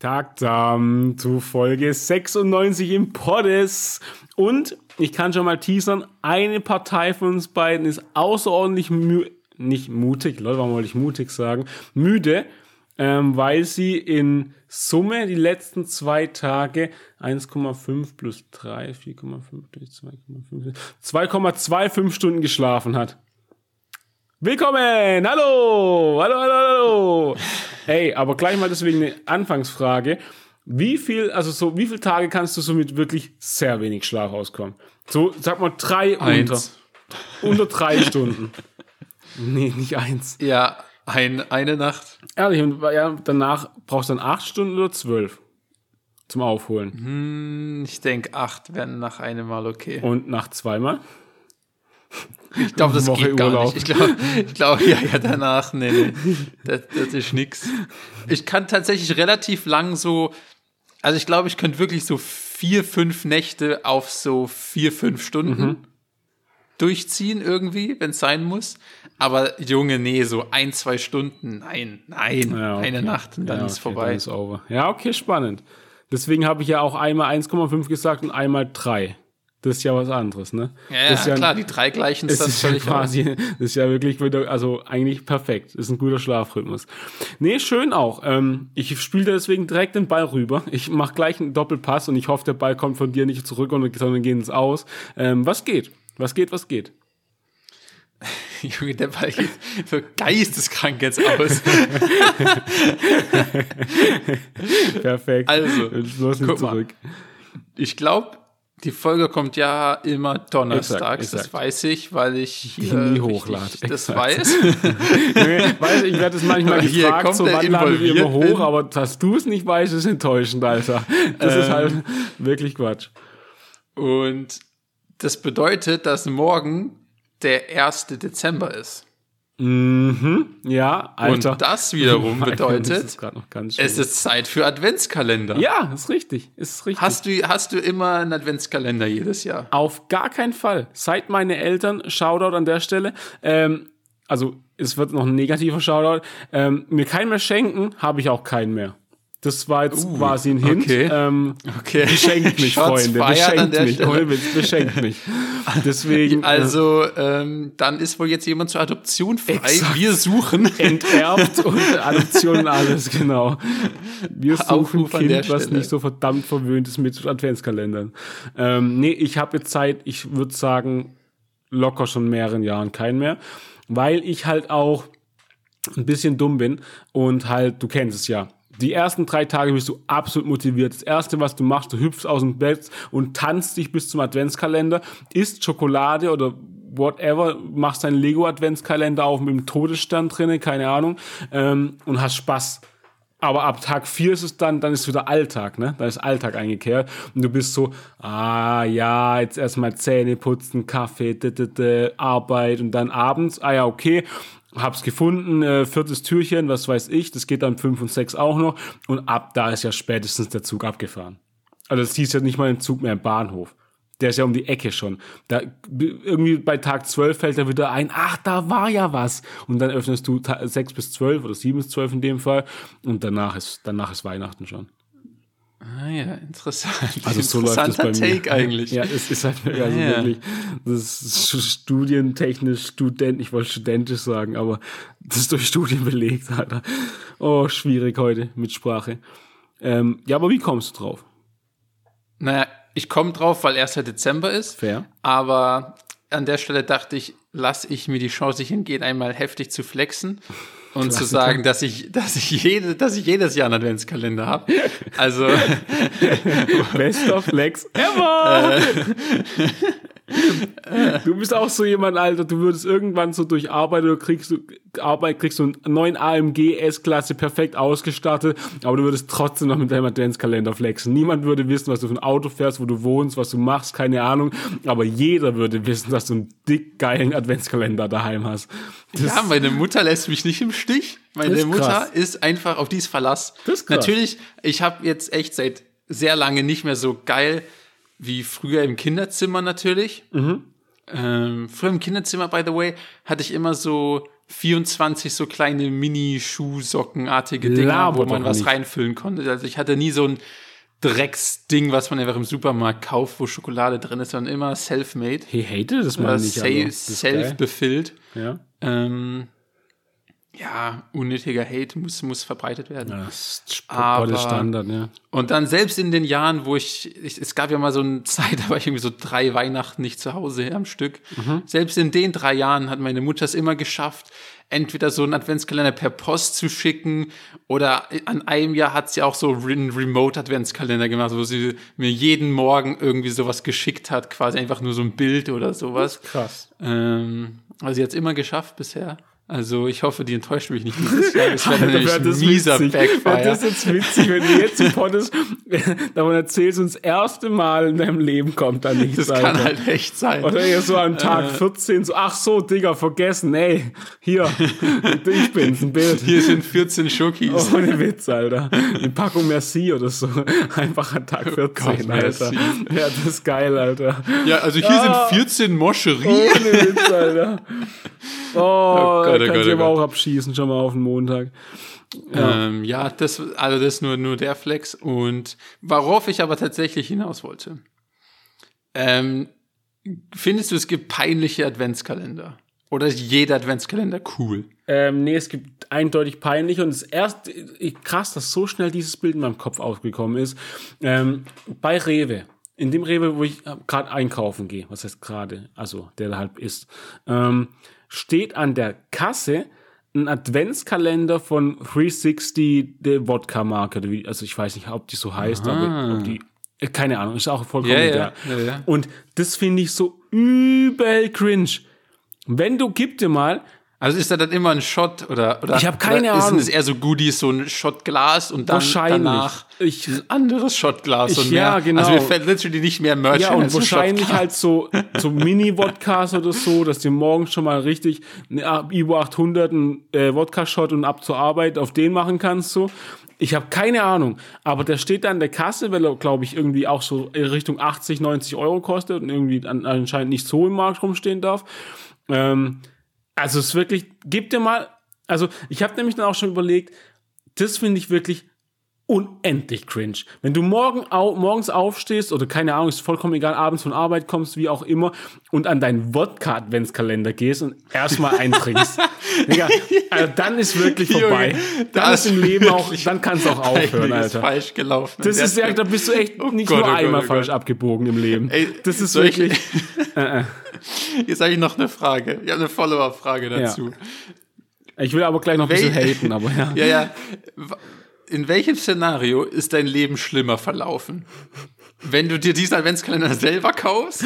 Tag zusammen zu Folge 96 im Poddes. Und ich kann schon mal teasern, eine Partei von uns beiden ist außerordentlich mü nicht mutig, Leute, warum wollte ich mutig sagen? Müde, ähm, weil sie in Summe die letzten zwei Tage 1,5 plus 3, 4,5 durch 2,5, 2,25 Stunden geschlafen hat. Willkommen! Hallo! Hallo, hallo, hallo! Hey, aber gleich mal deswegen eine Anfangsfrage. Wie viel, also so, wie viele Tage kannst du so mit wirklich sehr wenig Schlaf auskommen? So, sag mal drei Eins. unter. Unter drei Stunden. Nee, nicht eins. Ja, ein, eine Nacht. Ehrlich, und ja, danach brauchst du dann acht Stunden oder zwölf zum Aufholen. Hm, Ich denke, acht wären nach einem Mal okay. Und nach zweimal? Ich glaube, das geht gar Urlaub. nicht. Ich glaube, ich glaub, ja, ja, danach, nee, nee. Das, das ist nix. Ich kann tatsächlich relativ lang so, also ich glaube, ich könnte wirklich so vier, fünf Nächte auf so vier, fünf Stunden Mhm. durchziehen irgendwie, wenn es sein muss. Aber Junge, nee, so ein, zwei Stunden, nein, nein, Ja, okay. eine Nacht und dann Ja, ist okay, vorbei. Dann ist over. Ja, okay, spannend. Deswegen habe ich ja auch einmal 1,5 gesagt und einmal 3. Das ist ja was anderes, ne? ja, ja, ist ja, klar, die drei gleichen ist ja völlig quasi, das ist ja wirklich wieder, also eigentlich perfekt. Das ist ein guter Schlafrhythmus. Nee, schön auch. Ähm, ich spiele deswegen direkt den Ball rüber. Ich mache gleich einen Doppelpass und ich hoffe, der Ball kommt von dir nicht zurück, und- sondern geht ins Aus. Ähm, was geht? Was geht, was geht? Junge, der Ball geht so geisteskrank jetzt aus. Perfekt. Also, Los nicht guck mal. zurück. Ich glaube, die Folge kommt ja immer donnerstags. Exakt, exakt. Das weiß ich, weil ich hier nie hochlade. Das weiß. Nee, weiß, ich werde es manchmal hier gefragt, kommt so wann ladet ihr immer hoch, in- aber dass du es nicht weißt, ist enttäuschend, Alter. Das ist halt wirklich Quatsch. Und das bedeutet, dass morgen der 1. Dezember ist. Mhm, ja, Alter. Und das wiederum Das bedeutet, ist ganz schön. es ist Zeit für Adventskalender. ja, ist richtig, ist richtig. Hast du, hast du immer einen Adventskalender jedes Jahr? Auf gar keinen Fall. Seit meine Eltern, Shoutout an der Stelle, ähm, also es wird noch ein negativer Shoutout, ähm, mir keinen mehr schenken, habe ich auch keinen mehr. Das war jetzt quasi ein Hint. okay. Ähm, Okay. Beschenkt mich, Freunde. Beschenkt mich. Stelle. Ohne Witz, beschenkt mich. Deswegen. Also, ähm, dann ist wohl jetzt jemand zur Adoption frei. Exakt. Wir suchen. enterbt und Adoption und alles, genau. Wir suchen Aufruf ein Kind, was nicht so verdammt verwöhnt ist mit Adventskalendern. Ähm, nee, ich habe jetzt Zeit, ich würde sagen, locker schon mehreren Jahren kein mehr, weil ich halt auch ein bisschen dumm bin und halt, du kennst es ja. Die ersten drei Tage bist du absolut motiviert. Das erste, was du machst, du hüpfst aus dem Bett und tanzt dich bis zum Adventskalender, isst Schokolade oder whatever, machst deinen Lego-Adventskalender auf mit dem Todesstern drinne, keine Ahnung, ähm, und hast Spaß. Aber ab Tag 4 ist es dann, dann ist wieder Alltag, ne? Dann ist Alltag eingekehrt. Und du bist so, ah ja, jetzt erstmal Zähne putzen, Kaffee, d -d -d, Arbeit und dann abends, ah ja, okay, hab's gefunden, äh, viertes Türchen, was weiß ich, das geht dann 5 und 6 auch noch. Und ab da ist ja spätestens der Zug abgefahren. Also das hieß ja nicht mal ein Zug mehr im Bahnhof. Der ist ja um die Ecke schon. Da irgendwie bei Tag 12 fällt er wieder ein, ach, da war ja was. Und dann öffnest du 6 bis 12 oder 7 bis 12 in dem Fall. Und danach ist, danach ist Weihnachten schon. Ah ja, interessant. Also so läuft es bei mir. Take eigentlich. Ja, es ist halt also Ja, ja. wirklich, das ist studientechnisch, Student, ich wollte studentisch sagen, aber das ist durch Studien belegt, Alter. Oh, schwierig heute mit Sprache. Ähm, ja, aber wie kommst du drauf? Naja, ich komme drauf, weil 1. Dezember ist. Fair. Aber an der Stelle dachte ich, lass ich mir die Chance nicht entgehen, einmal heftig zu flexen und zu sagen, dass ich, dass ich, jede, dass ich jedes Jahr einen Adventskalender habe. Also, Bester Flex ever! Du bist auch so jemand, Alter, du würdest irgendwann so durch Arbeit oder kriegst du Arbeit, kriegst du einen neuen AMG S-Klasse perfekt ausgestattet, aber du würdest trotzdem noch mit deinem Adventskalender flexen. Niemand würde wissen, was du für ein Auto fährst, wo du wohnst, was du machst, keine Ahnung, aber jeder würde wissen, dass du einen dick geilen Adventskalender daheim hast. Das, ja, meine Mutter lässt mich nicht im Stich. Meine ist Mutter krass. ist einfach auf dies Verlass. Das ist krass. Natürlich, ich habe jetzt echt seit sehr lange nicht mehr so geil wie früher im Kinderzimmer natürlich. Mhm. Ähm, früher im Kinderzimmer, by the way, hatte ich immer so 24 so kleine Mini-Schuhsockenartige Dinger, wo man was nicht. reinfüllen konnte. Also ich hatte nie so ein Drecksding, was man einfach im Supermarkt kauft, wo Schokolade drin ist, sondern immer self-made. Hey, hate das mal nicht. self-befüllt. Ja. Ähm, ja, unnötiger Hate muss, muss verbreitet werden. Ja, Das ist Aber- Standard, ja. Und dann selbst in den Jahren, wo ich, ich, es gab ja mal so eine Zeit, da war ich irgendwie so drei Weihnachten nicht zu Hause am Stück. Selbst in den drei Jahren hat meine Mutter es immer geschafft, entweder so einen Adventskalender per Post zu schicken oder an einem Jahr hat sie auch so einen Remote-Adventskalender gemacht, wo sie mir jeden Morgen irgendwie sowas geschickt hat, quasi einfach nur so ein Bild oder sowas. Krass. Ähm, also sie hat es immer geschafft bisher. Also ich hoffe, die enttäuscht mich nicht dieses Jahr. Das wäre nämlich ein das mieser Backfire. Das ist jetzt witzig, wenn du jetzt im Podcast davon erzählst und das erste Mal in deinem Leben kommt dann nichts. Das Alter. kann halt echt sein. Oder eher so am Äh. Tag 14, so, ach so, Digga, vergessen, ey, hier, ich bin's, ein Bild. Hier sind 14 Schokis. Ohne Witz, Alter. Eine Packung Merci oder so. Einfach an Tag 14, Oh Gott, Alter. Merci. Ja, das ist geil, Alter. Ja, also hier Ah. sind 14 Moscherie. Ohne Witz, Alter. Oh, Gott, oh kann Gott, oh aber Gott. auch abschießen, schon mal auf den Montag. Ja, ähm, ja das, also das ist nur, nur der Flex. Und worauf ich aber tatsächlich hinaus wollte. Ähm, findest du, es gibt peinliche Adventskalender? Oder ist jeder Adventskalender cool? Ähm, nee, es gibt eindeutig peinlich und es ist erst krass, dass so schnell dieses Bild in meinem Kopf aufgekommen ist. Ähm, bei Rewe, in dem Rewe, wo ich gerade einkaufen gehe, was heißt gerade, also der da halt ist, ähm, steht an der Kasse ein Adventskalender von 360, der Wodka-Marke, also ich weiß nicht, ob die so heißt, aber ob die, äh, keine Ahnung, ist auch vollkommen ja, egal. ja, ja. Und das finde ich so übel cringe. Wenn du, gib dir mal, Also ist da dann immer ein Shot oder, oder Ich hab keine Ahnung. Sind es eher so Goodies, so ein Shotglas und dann danach Ich- ein anderes Shotglas Ich- und ja, mehr. genau. Also mir fällt literally nicht mehr Merch Ja, und wahrscheinlich halt so, so Mini-Wodkas oder so, dass du morgens schon mal richtig eine Ivo 800 einen äh, Wodka-Shot und ab zur Arbeit auf den machen kannst, so. Ich habe keine Ahnung, aber der steht da an der Kasse, weil er, glaube ich, irgendwie auch so in Richtung 80, 90 Euro kostet und irgendwie an, anscheinend nicht so im Markt rumstehen darf. Ähm, also es ist wirklich, gib dir mal, also ich habe nämlich dann auch schon überlegt, das finde ich wirklich unendlich cringe. Wenn du morgen au morgens aufstehst oder keine Ahnung, ist vollkommen egal, abends von Arbeit kommst, wie auch immer, und an deinen Wodka-Adventskalender gehst und erstmal eintrinkst. Digga, also dann ist wirklich vorbei. Junge, dann da ist im Leben auch, wirklich dann kannst du auch aufhören, Alter. falsch gelaufen. Das ist ja, da bist du echt nicht Gott, nur oh Gott, einmal oh falsch Gott. abgebogen im Leben. Ey, das ist soll ich- wirklich. Jetzt habe ich noch eine Frage. Ich habe eine Follower-Frage dazu. Ich will aber gleich noch ein bisschen haten, aber ja. Ja, ja. In welchem Szenario ist dein Leben schlimmer verlaufen? Wenn du dir diesen Adventskalender selber kaufst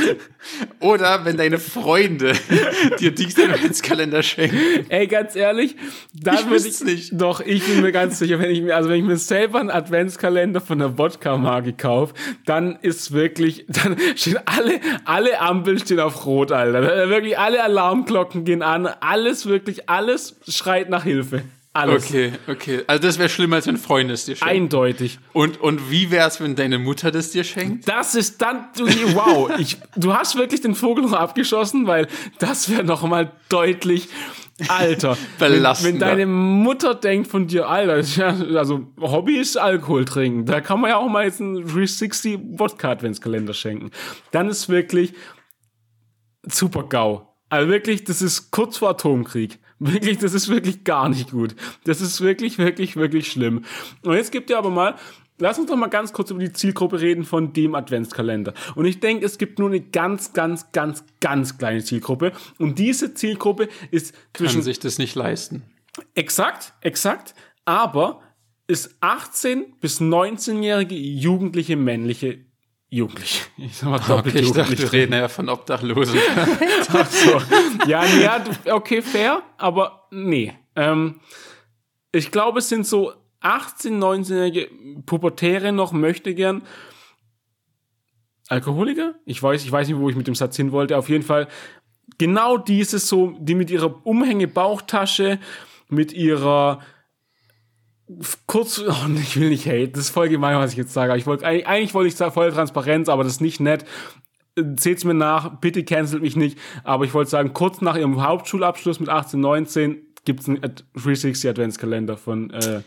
oder wenn deine Freunde dir diesen Adventskalender schenken? Ey, ganz ehrlich, da Ich würde ich, es nicht. doch, ich bin mir ganz sicher, wenn ich mir, also wenn ich mir selber einen Adventskalender von der Wodka-Marke kaufe, dann ist wirklich, dann stehen alle, alle Ampeln stehen auf Rot, Alter. Wirklich alle Alarmglocken gehen an, alles, wirklich alles schreit nach Hilfe. Alles. Okay, okay. Also das wäre schlimmer, als wenn Freunde es dir schenken. Eindeutig. Und, und wie wär's, wenn deine Mutter das dir schenkt? Das ist dann, du, wow, ich, du hast wirklich den Vogel noch abgeschossen, weil das wäre noch mal deutlich, Alter. wenn, wenn Belastender. deine Mutter denkt von dir, Alter, ja, also Hobby ist Alkohol trinken, da kann man ja auch mal jetzt einen 360 Wodka Adventskalender schenken. Dann ist wirklich super GAU. Also wirklich, das ist kurz vor Atomkrieg. Wirklich, das ist wirklich gar nicht gut. Das ist wirklich, wirklich, wirklich schlimm. Und jetzt gibt ihr aber mal, lass uns doch mal ganz kurz über die Zielgruppe reden von dem Adventskalender. Und ich denke, es gibt nur eine ganz, ganz, ganz, ganz kleine Zielgruppe. Und diese Zielgruppe ist Kann zwischen sich das nicht leisten. Exakt, exakt. Aber ist 18 bis 19-jährige jugendliche männliche Jugendliche. Ich sag mal doppelt Okay, ich dachte, jugendlich. wir reden ja von Obdachlosen. Ach so. Ja, ja, okay, fair, aber nee. Ähm, ich glaube, es sind so 18, 19-jährige Pubertäre noch, möchte gern. Alkoholiker? Ich weiß, ich weiß nicht, wo ich mit dem Satz hin wollte. Auf jeden Fall genau dieses so, die mit ihrer Umhänge-Bauchtasche, mit ihrer kurz, oh, ich will nicht hate, das ist voll gemein, was ich jetzt sage. Ich wollte, eigentlich, eigentlich wollte ich sagen, voll Transparenz, aber das ist nicht nett. Seht's mir nach, bitte cancelt mich nicht. Aber ich wollte sagen, kurz nach ihrem Hauptschulabschluss mit 18, 19, gibt es einen 360 Adventskalender von, äh,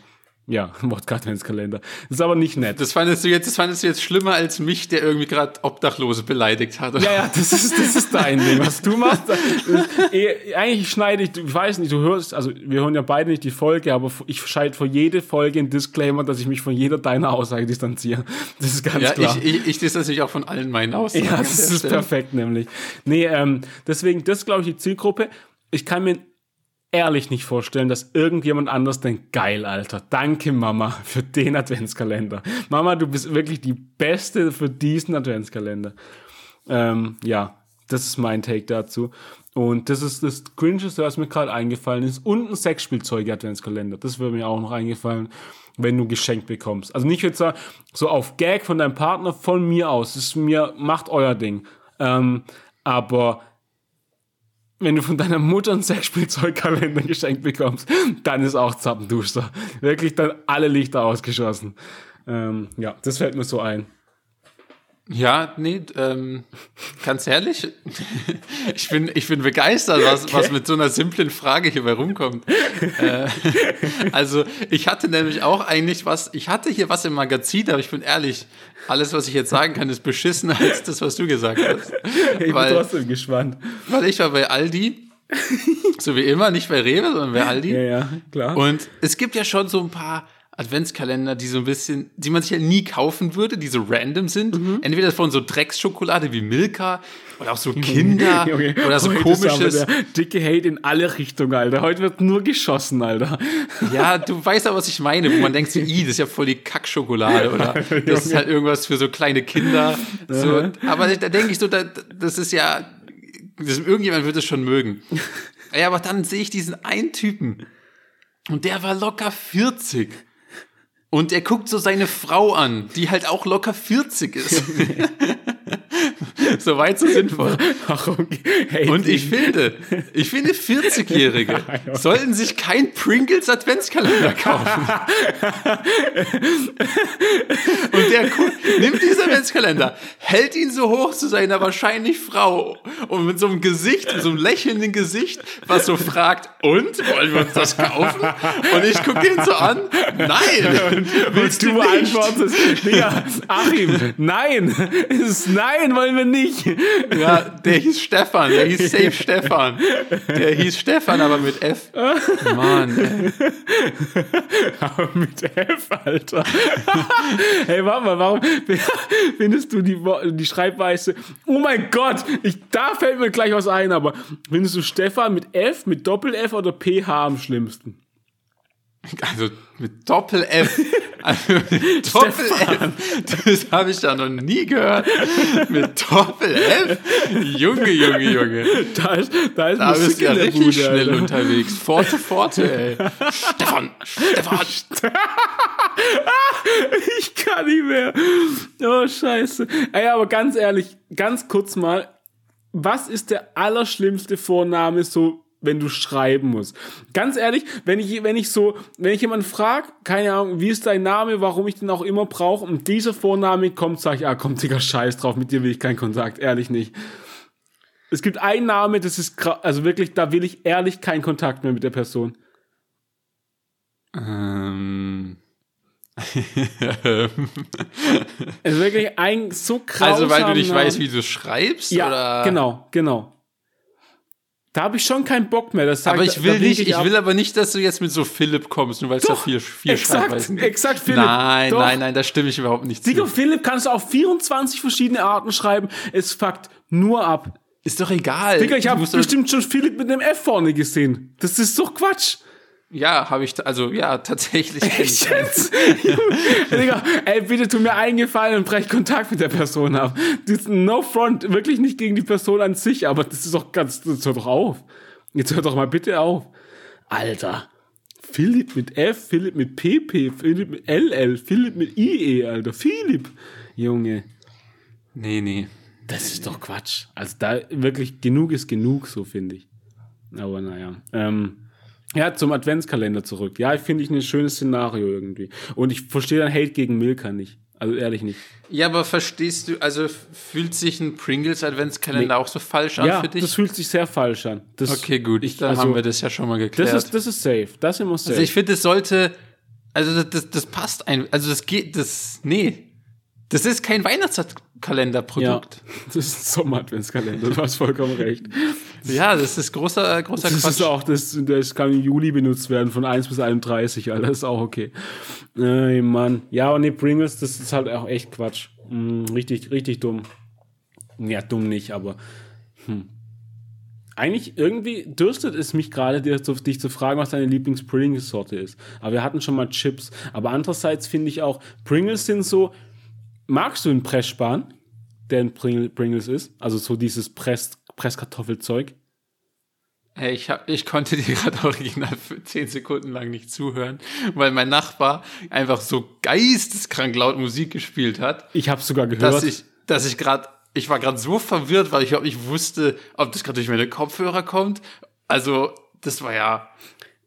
ja. Das ist aber nicht nett. Das fandest du jetzt, das fandest du jetzt schlimmer als mich, der irgendwie gerade Obdachlose beleidigt hat. Ja, ja, das ist, das ist dein Ding. Was du machst, ist, eh, eigentlich schneide ich, ich weiß nicht, du hörst, also wir hören ja beide nicht die Folge, aber ich scheide vor jede Folge einen Disclaimer, dass ich mich von jeder deiner Aussage distanziere. Das ist ganz ja, klar. Ich, ich, ich distanziere auch von allen meinen Aussagen. Ja, das ist perfekt, nämlich. Nee, ähm, deswegen, das glaube ich, die Zielgruppe. Ich kann mir ehrlich nicht vorstellen, dass irgendjemand anders denkt, geil, Alter, danke Mama für den Adventskalender. Mama, du bist wirklich die Beste für diesen Adventskalender. Ähm, ja, das ist mein Take dazu. Und das ist das Cringeste, was mir gerade eingefallen ist. Und ein Sexspielzeuge-Adventskalender. Das würde mir auch noch eingefallen, wenn du ein Geschenk bekommst. Also nicht jetzt so auf Gag von deinem Partner, von mir aus. Das ist mir, macht euer Ding. Ähm, aber wenn du von deiner Mutter ein Sexspielzeugkalender geschenkt bekommst, dann ist auch Zappenduster. Wirklich dann alle Lichter ausgeschossen. Ähm, ja, das fällt mir so ein. Ja, nee, ähm, ganz ehrlich, ich bin, ich bin begeistert, was, was mit so einer simplen Frage hierbei rumkommt. äh, also, ich hatte nämlich auch eigentlich was, ich hatte hier was im Magazin, aber ich bin ehrlich, alles, was ich jetzt sagen kann, ist beschissener als das, was du gesagt hast. Ich bin weil, trotzdem gespannt. Weil ich war bei Aldi, so wie immer, nicht bei Rewe, sondern bei Aldi. Ja, ja, klar. Und es gibt ja schon so ein paar Adventskalender, die so ein bisschen, die man sich ja nie kaufen würde, die so random sind. Mhm. Entweder von so Drecksschokolade wie Milka oder auch so Kinder okay. oder so Heute komisches. dicke Hate in alle Richtungen, Alter. Heute wird nur geschossen, Alter. Ja, du weißt aber, was ich meine, wo man denkt so, i, das ist ja voll die Kackschokolade oder das ist halt irgendwas für so kleine Kinder. So. Aber da denke ich so, das ist ja, das, irgendjemand wird es schon mögen. Ja, aber dann sehe ich diesen einen Typen und der war locker 40. Und er guckt so seine Frau an, die halt auch locker 40 ist. so weit so sinnvoll. Und ich finde, ich finde 40-Jährige sollten sich kein Pringles Adventskalender kaufen. und der nimmt diesen Adventskalender, hält ihn so hoch zu seiner wahrscheinlich Frau und mit so einem Gesicht, mit so einem lächelnden Gesicht, was so fragt, und wollen wir uns das kaufen? Und ich gucke ihn so an, nein. Willst du beantwortest, Digga, Achim, nein, ist nein, wollen wir nicht. Ja, der hieß Stefan, der hieß Safe Stefan. Der hieß Stefan, aber mit F. Mann, ey. Aber mit F, Alter. hey, warte mal, warum findest du die, die Schreibweise? Oh mein Gott, ich, da fällt mir gleich was ein, aber findest du Stefan mit F, mit Doppel-F oder PH am schlimmsten? Also mit Doppel-F. Also mit Doppel-F. Das habe ich da noch nie gehört. Mit Doppel-F. Junge, Junge, Junge. Da, ist, da, ist da bist du ja richtig Bude, schnell Alter. unterwegs. Forte, Forte, ey. Stefan, Stefan. ich kann nicht mehr. Oh, scheiße. Ey, aber ganz ehrlich, ganz kurz mal. Was ist der allerschlimmste Vorname so wenn du schreiben musst. Ganz ehrlich, wenn ich, wenn ich so, wenn ich jemanden frage, keine Ahnung, wie ist dein Name, warum ich den auch immer brauche, und dieser Vorname kommt, sag ich, ah, komm, Digga, scheiß drauf, mit dir will ich keinen Kontakt, ehrlich nicht. Es gibt einen Name, das ist, also wirklich, da will ich ehrlich keinen Kontakt mehr mit der Person. Ähm. es ist wirklich ein so krass. Also, weil du nicht Namen. weißt, wie du schreibst? Ja, oder? genau, genau. Da habe ich schon keinen Bock mehr. Das sagt, aber ich will nicht, ich, ich will aber nicht, dass du jetzt mit so Philipp kommst, nur weil es da vier, vier exakt, gibt. Exakt, Philipp. Nein, Doch. nein, nein, da stimme ich überhaupt nicht Digga, zu. Philipp kannst du auf 24 verschiedene Arten schreiben. Es fuckt nur ab. Ist doch egal. Digga, ich habe bestimmt schon Philipp mit einem F vorne gesehen. Das ist doch Quatsch. Ja, habe ich, also ja, tatsächlich. Echt jetzt? Digga, ey, bitte tu mir eingefallen und brech Kontakt mit der Person ab. No front, wirklich nicht gegen die Person an sich, aber das ist doch ganz, das hört doch auf. Jetzt hört doch mal bitte auf. Alter. Philipp mit F, Philipp mit PP, Philipp mit LL, Philipp mit IE, Alter. Philipp. Junge. Nee, nee. Das ist doch Quatsch. Also da wirklich genug ist genug, so finde ich. Aber naja. Ähm, ja, zum Adventskalender zurück. Ja, finde ich ein schönes Szenario irgendwie. Und ich verstehe dann Hate gegen Milka nicht. Also ehrlich nicht. Ja, aber verstehst du, also fühlt sich ein Pringles Adventskalender Nee. auch so falsch an ja, für dich? das fühlt sich sehr falsch an. Das, okay, gut. Ich, dann also, haben wir das ja schon mal geklärt. das ist, das ist safe. Das sind wir safe. also ich finde, es sollte, also das, das, das passt ein, also das geht, das, nee. Das ist kein ja, Weihnachtskalenderprodukt. das ist ein Sommer-Adventskalender. Du hast vollkommen recht. Ja. das ist großer, großer Das Quatsch. ist auch, das, das kann im Juli benutzt werden, von 1 bis 31, Alter. Das ist auch okay. Ey, Mann. Ja, und nee, Pringles, das ist halt auch echt Quatsch. Hm, richtig, richtig dumm. Ja, dumm nicht, aber. Hm. Eigentlich, irgendwie dürstet es mich gerade, dir zu- dich zu fragen, was deine Lieblings-Pringles-Sorte ist. Aber wir hatten schon mal Chips. Aber andererseits finde ich auch, Pringles sind so. Magst du einen Pressspan, der ein Pringl- Pringles ist? Also so dieses Press, Presskartoffelzeug? Hey, ich, hab, ich konnte dir gerade original für zehn Sekunden lang nicht zuhören, weil mein Nachbar einfach so geisteskrank laut Musik gespielt hat, Ich habe sogar gehört. dass ich, dass ich gerade, ich war gerade so verwirrt, weil ich überhaupt nicht wusste, ob das gerade durch meine Kopfhörer kommt. Also, das war ja.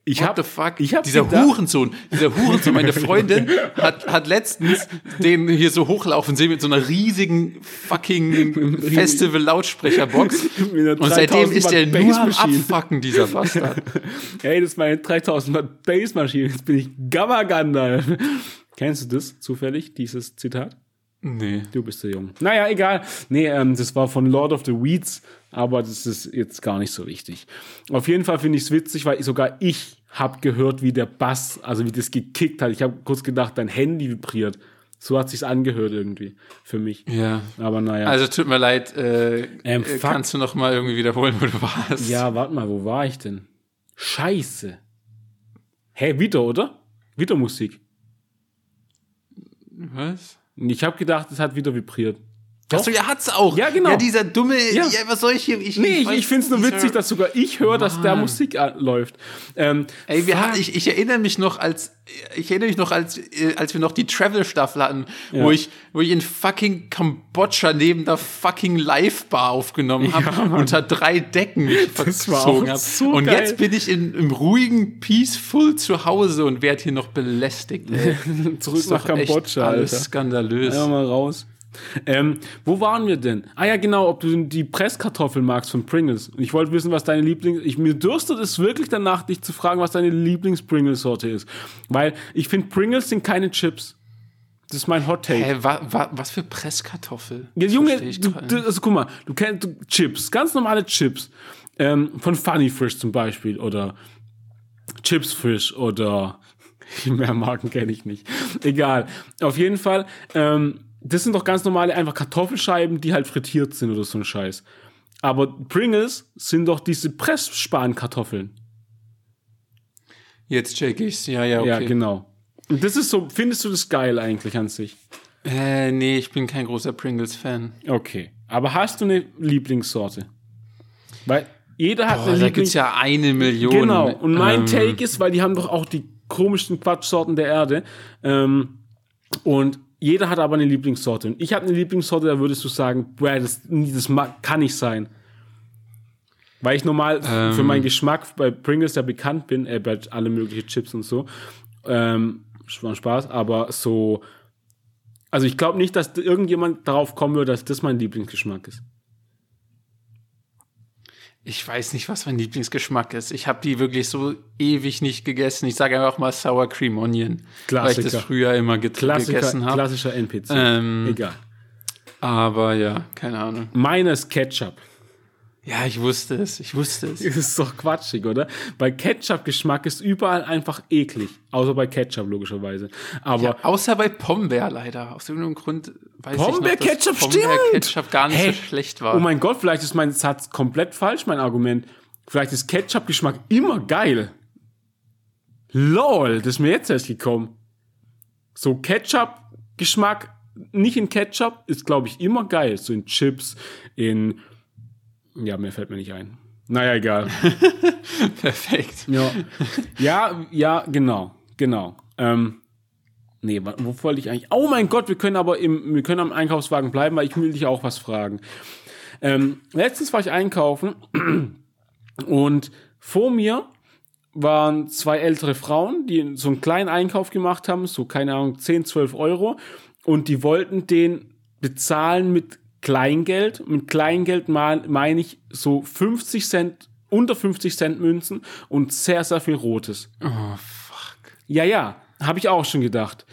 Ich What hab, the fuck? Ich hab dieser gedacht- Hurensohn, dieser Hurensohn, meine Freundin hat, hat letztens den hier so hochlaufen sehen mit so einer riesigen fucking Festival-Lautsprecherbox. Mit einer Und seitdem 3000 ist der Watt nur am Bassmaschine. Abfucken, dieser Bastard. Hey, das ist meine 3000 Watt Bassmaschine. Jetzt bin ich Gamma Gandalf. Kennst du das zufällig, dieses Zitat? Nee. Du bist so jung. Naja, egal. Nee, ähm, das war von Lord of the Weeds, aber das ist jetzt gar nicht so wichtig. Auf jeden Fall finde ich es witzig, weil sogar ich habe gehört, wie der Bass, also wie das gekickt hat. Ich habe kurz gedacht, dein Handy vibriert. So hat sich's angehört irgendwie für mich. Ja. Aber naja. Also tut mir leid, äh, Ähm, äh, kannst du noch mal irgendwie wiederholen, wo du warst? Ja, warte mal, wo war ich denn? Scheiße. Hä, wieder, oder? Wieder Musik. Was? Ich habe gedacht, es hat wieder vibriert. Achso, ja, hat's auch. Ja, genau. Ja, dieser dumme, Ja. ja, was soll ich hier? Ich, Nee, ich, ich finde es nur witzig, dass sogar ich höre, dass da. Musik läuft. Ähm, Ey, wir hatten, ich, ich erinnere mich noch, als ich erinnere mich noch, als, äh, als wir noch die Travel-Staffel hatten, Ja. wo ich, wo ich in fucking Kambodscha neben der fucking Live-Bar aufgenommen habe, unter drei Decken mich verzogen habe. so und geil. jetzt bin ich in, im ruhigen, peaceful zu Hause und werde hier noch belästigt. Zurück nach doch Kambodscha, alles Alter. skandalös. Einfach mal raus. Ähm, wo waren wir denn? Ah ja, genau, ob du die Presskartoffeln magst von Pringles. Und Ich wollte wissen, was deine Lieblings... Ich, mir dürstet es wirklich danach, dich zu fragen, was deine Lieblings-Pringles-Sorte ist. Weil ich finde, Pringles sind keine Chips. Das ist mein Hot Take. Hä, wa, wa, was für Presskartoffel? Ja, Junge, du, du, also guck mal, du kennst du, Chips, ganz normale Chips. Ähm, von Funny Frisch zum Beispiel oder Chips Frisch oder mehr Marken kenne ich nicht. Egal. Auf jeden Fall, ähm, das sind doch ganz normale einfach Kartoffelscheiben, die halt frittiert sind oder so ein Scheiß. Aber Pringles sind doch diese Pressspankartoffeln. Jetzt check ich's. Ja, ja, okay. Ja, genau. Und das ist so, findest du das geil eigentlich an sich? Äh, nee, ich bin kein großer Pringles-Fan. Okay. Aber hast du eine Lieblingssorte? Weil jeder hat Boah, eine da Lieblings gibt's ja eine Million. Genau. Und mein Ähm, Take ist, weil die haben doch auch die komischsten Quatschsorten der Erde. Ähm, und jeder hat aber eine Lieblingssorte. Und ich habe eine Lieblingssorte, da würdest du sagen, boah, das, das kann nicht sein. Weil ich normal Ähm. für meinen Geschmack bei Pringles ja bekannt bin, äh, bei alle möglichen Chips und so. Ähm, war Spaß, aber so. Also ich glaube nicht, dass irgendjemand darauf kommen würde, dass das mein Lieblingsgeschmack ist. Ich weiß nicht, was mein Lieblingsgeschmack ist. Ich habe die wirklich so ewig nicht gegessen. Ich sage einfach mal Sour Cream Onion. Weil ich Klassiker. das früher immer get Klassiker, gegessen habe. klassischer NPC. Ähm, Egal. Aber ja, keine Ahnung. Meiner ist Ketchup. Ja, ich wusste es. Ich wusste es. Das ist doch quatschig, oder? Bei Ketchup-Geschmack ist überall einfach eklig. Außer bei Ketchup, logischerweise. Aber Ja, außer bei Pombeer leider. Aus irgendeinem Grund weiß ich noch, dass Pombeer-Ketchup, stimmt! Pombeer-Ketchup gar nicht Hey, so schlecht war. oh mein Gott, vielleicht ist mein Satz komplett falsch, mein Argument. Vielleicht ist Ketchup-Geschmack immer geil. Lol, das ist mir jetzt erst gekommen. So Ketchup-Geschmack, nicht in Ketchup, ist, glaube ich, immer geil. So in Chips, in. Ja, mir fällt mir nicht ein. Naja, egal. Perfekt. Ja, ja, ja genau, genau. Ähm, nee, wo wollte ich eigentlich? Oh mein Gott, wir können aber im, wir können am Einkaufswagen bleiben, weil ich will dich auch was fragen. Ähm, letztens war ich einkaufen und vor mir waren zwei ältere Frauen, die so einen kleinen Einkauf gemacht haben, so keine Ahnung, 10, 12 Euro. und die wollten den bezahlen mit Kleingeld. Mit Kleingeld meine ich so 50 Cent, unter 50 Cent Münzen und sehr, sehr viel Rotes. Oh, fuck. Ja, ja, habe ich auch schon gedacht.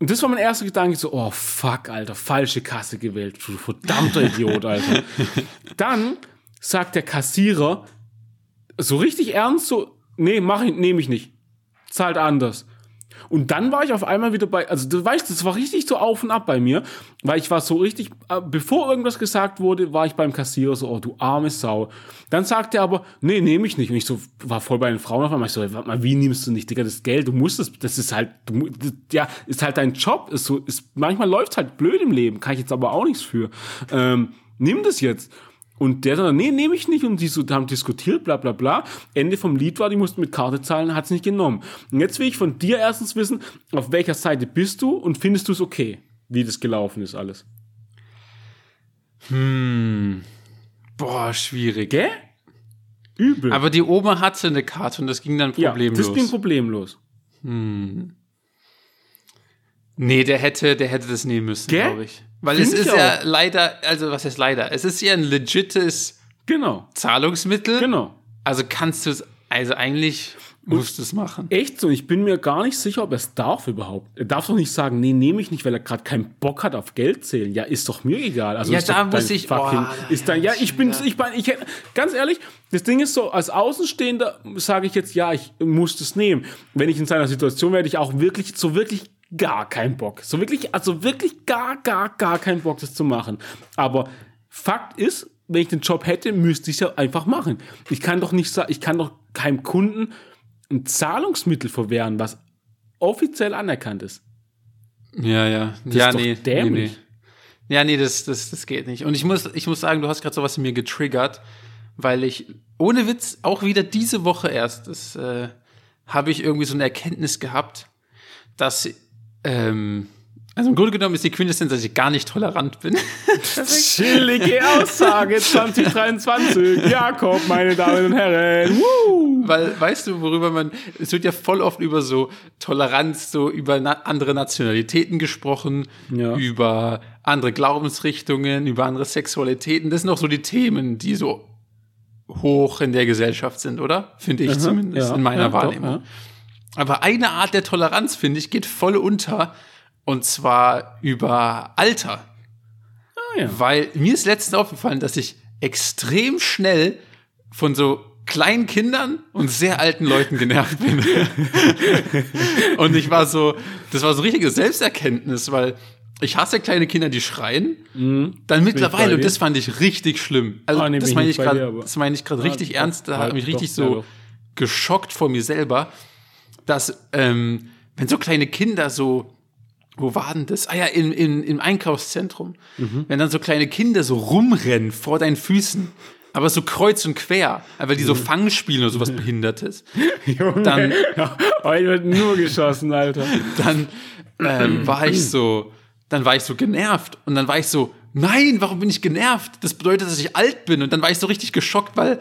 Und das war mein erster Gedanke, so, oh fuck, Alter, falsche Kasse gewählt, du verdammter Idiot, Alter. Dann sagt der Kassierer so richtig ernst, so, nee, mach ich, nehme ich nicht. Zahlt anders. Und dann war ich auf einmal wieder bei, also du weißt, das war richtig so auf und ab bei mir, weil ich war so richtig, äh, bevor irgendwas gesagt wurde, war ich beim Kassierer so, oh du arme Sau. Dann sagte er aber, nee, nehme ich nicht. Und ich so, war voll bei den Frauen auf einmal, ich so, warte mal, wie nimmst du nicht, Digga, das Geld, du musst es, das ist halt, du, das, ja, ist halt dein Job, ist so, ist, manchmal läuft halt blöd im Leben, kann ich jetzt aber auch nichts für. Ähm, nimm das jetzt. Und der dann, nee, nehme ich nicht. Und die so, haben diskutiert, bla bla bla. Ende vom Lied war, die mussten mit Karte zahlen, hat es nicht genommen. Und jetzt will ich von dir erstens wissen, auf welcher Seite bist du und findest du es okay, wie das gelaufen ist alles? Hm. Boah, schwierig. Gell? Übel. Aber die Oma hatte eine Karte und das ging dann problemlos. Ja, das ging problemlos. Hm. Nee, der hätte, der hätte das nehmen müssen, glaube ich. Weil Find es ist ja auch. leider, also was heißt leider? Es ist ja ein legites genau. Zahlungsmittel. Genau. Also kannst du es, also eigentlich musst du es machen. Echt so, ich bin mir gar nicht sicher, ob er es darf überhaupt. Er darf doch nicht sagen, nee, nehme ich nicht, weil er gerade keinen Bock hat auf Geld zählen. Ja, ist doch mir egal. Also ja, da muss ich, fucking, oh, ist dann, ja, ich bin, ich bin, ich, ganz ehrlich, das Ding ist so, als Außenstehender sage ich jetzt, ja, ich muss das nehmen. Wenn ich in seiner Situation werde ich auch wirklich, so wirklich gar keinen Bock. So wirklich, also wirklich gar, gar, gar keinen Bock, das zu machen. Aber Fakt ist, wenn ich den Job hätte, müsste ich es ja einfach machen. Ich kann doch nicht sagen, ich kann doch keinem Kunden ein Zahlungsmittel verwehren, was offiziell anerkannt ist. Ja, ja. Das ja, ist nee, dämlich. Nee, nee. Ja, nee, das, das, das geht nicht. Und ich muss, ich muss sagen, du hast gerade sowas in mir getriggert, weil ich, ohne Witz, auch wieder diese Woche erst, das äh, habe ich irgendwie so eine Erkenntnis gehabt, dass ähm, also im Grunde genommen ist die Quintessenz, dass ich gar nicht tolerant bin. Chillige Aussage 2023. Jakob, meine Damen und Herren. Woo! Weil, weißt du, worüber man, es wird ja voll oft über so Toleranz, so über na andere Nationalitäten gesprochen, ja. über andere Glaubensrichtungen, über andere Sexualitäten. Das sind auch so die Themen, die so hoch in der Gesellschaft sind, oder? Finde ich Aha, zumindest ja, in meiner ja, Wahrnehmung. Doch, aber eine Art der Toleranz, finde ich, geht voll unter. Und zwar über Alter. Ah, ja. Weil mir ist letztens aufgefallen, dass ich extrem schnell von so kleinen Kindern und sehr alten Leuten genervt bin. und ich war so, das war so richtige Selbsterkenntnis, weil ich hasse kleine Kinder, die schreien. Mhm. Dann mittlerweile, und das fand ich richtig schlimm. Also, oh, nee, das meine ich gerade, das meine ich gerade ja, richtig doch, ernst. Da hat mich richtig so geschockt vor mir selber dass ähm, wenn so kleine Kinder so wo war denn das? Ah ja, in, in, im Einkaufszentrum. Mhm. Wenn dann so kleine Kinder so rumrennen vor deinen Füßen, aber so kreuz und quer, weil die so mhm. Fang spielen oder sowas Behindertes. Junge, dann, ja, heute wird nur geschossen, Alter. Dann ähm, war ich so, dann war ich so genervt und dann war ich so, nein, warum bin ich genervt? Das bedeutet, dass ich alt bin und dann war ich so richtig geschockt, weil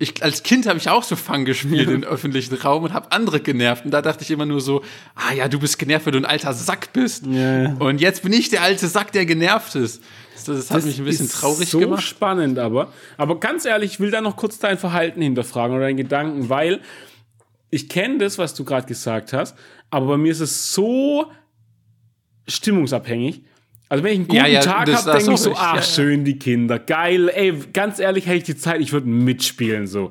ich, als Kind habe ich auch so Fang gespielt im öffentlichen Raum und habe andere genervt. Und da dachte ich immer nur so, ah ja, du bist genervt, weil du ein alter Sack bist. Ja. Und jetzt bin ich der alte Sack, der genervt ist. Das, hat das mich ein bisschen traurig so gemacht. Spannend aber. Aber ganz ehrlich, ich will da noch kurz dein Verhalten hinterfragen oder deinen Gedanken, weil ich kenne das, was du gerade gesagt hast, aber bei mir ist es so stimmungsabhängig. Also wenn ich einen guten ja, ja, Tag habe, denke ich so, ach ja, schön die Kinder, geil, ey, ganz ehrlich hätte ich die Zeit, ich würde mitspielen so.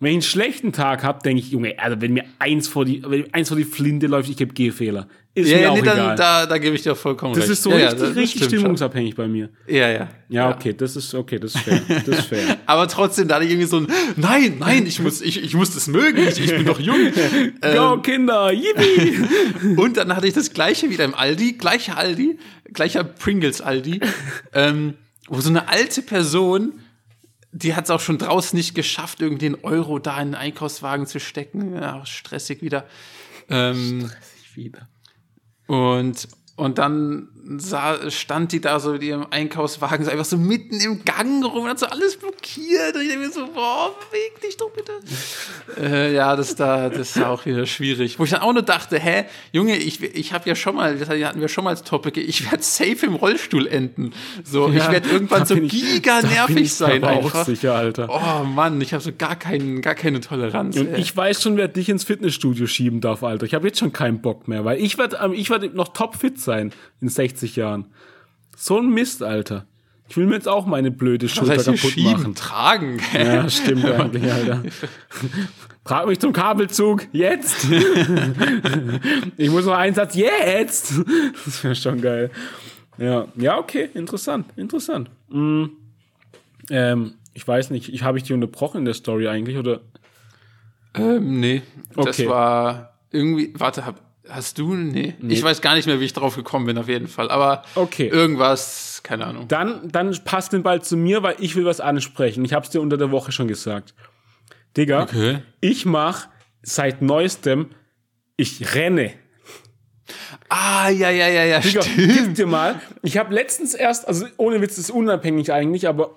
Wenn ich einen schlechten Tag habe, denke ich, Junge, also wenn mir eins vor die, wenn eins vor die Flinte läuft, ich habe Gehfehler. Ist ja, mir ja, auch nee, egal. Dann, da, da gebe ich dir vollkommen das recht. Das ist so ja, richtig, richtig stimmungsabhängig schon. bei mir. Ja, ja. Ja, okay, das ist, okay, das ist fair. Das ist fair. Aber trotzdem, da hatte ich irgendwie so ein, nein, nein, ich muss, ich, ich muss das mögen, ich, ich bin doch jung. Go, ähm, Kinder, yippie! Und dann hatte ich das gleiche wieder im Aldi, gleicher Aldi, gleicher Pringles Aldi, ähm, wo so eine alte Person die hat es auch schon draußen nicht geschafft, irgendwie den Euro da in den Einkaufswagen zu stecken. Ja, stressig wieder. Ähm, stressig wieder. Und, und dann sah, stand die da so mit ihrem Einkaufswagen so einfach so mitten im Gang rum und hat so alles blockiert. Und ich denke mir so, boah, beweg dich doch bitte. äh, ja, das da, das ist auch wieder schwierig. Wo ich dann auch nur dachte, hä, Junge, ich, ich habe ja schon mal, das hatten wir schon mal als Topic, ich werde safe im Rollstuhl enden. So, ja, ich werde irgendwann so giga nervig sein einfach. Sicher, Alter. Oh Mann, ich habe so gar, keinen, gar keine Toleranz. Und ey. ich weiß schon, wer dich ins Fitnessstudio schieben darf, Alter. Ich habe jetzt schon keinen Bock mehr, weil ich werde ich werd noch topfit sein in 60 Jahren. So ein Mist, Alter. Ich will mir jetzt auch meine blöde Schulter das heißt, kaputt machen. tragen. Ja, stimmt eigentlich, Alter. Trag mich zum Kabelzug, jetzt. ich muss noch einen Satz, jetzt. Das wäre schon geil. Ja, ja, okay, interessant, interessant. Mhm. Ähm, ich weiß nicht, ich habe ich die unterbrochen in der Story eigentlich oder? Ähm, nee, okay. das war irgendwie. Warte, hab, Hast du? Nee. nee. Ich weiß gar nicht mehr, wie ich drauf gekommen bin, auf jeden Fall. Aber okay. irgendwas, keine Ahnung. Dann, dann passt den Ball zu mir, weil ich will was ansprechen. Ich hab's dir unter der Woche schon gesagt. Digga, okay. ich mach seit neuestem, ich renne. Ah, ja, ja, ja, ja, Digga, stimmt. Gib dir mal. Ich habe letztens erst, also ohne Witz, das ist unabhängig eigentlich, aber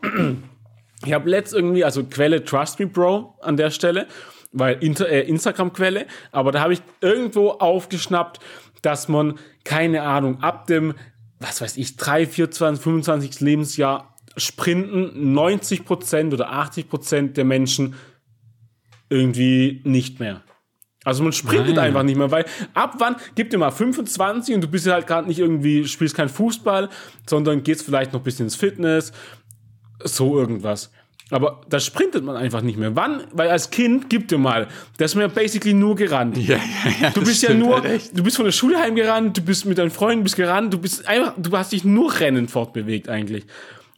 ich habe letzt irgendwie, also Quelle Trust Me Bro an der Stelle weil äh, Instagram-Quelle, aber da habe ich irgendwo aufgeschnappt, dass man, keine Ahnung, ab dem, was weiß ich, 3, 24, 25 Lebensjahr sprinten 90% oder 80% der Menschen irgendwie nicht mehr. Also man sprintet Nein. einfach nicht mehr, weil ab wann, gib dir mal 25 und du bist halt gerade nicht irgendwie, spielst kein Fußball, sondern gehst vielleicht noch ein bisschen ins Fitness, so irgendwas. Aber da sprintet man einfach nicht mehr. Wann? Weil als Kind, gib dir mal, da ist man ja basically nur gerannt. Ja, ja, ja. Du bist ja nur, halt du bist von der Schule heimgerannt, du bist mit deinen Freunden bist gerannt, du bist einfach, du hast dich nur rennen fortbewegt eigentlich.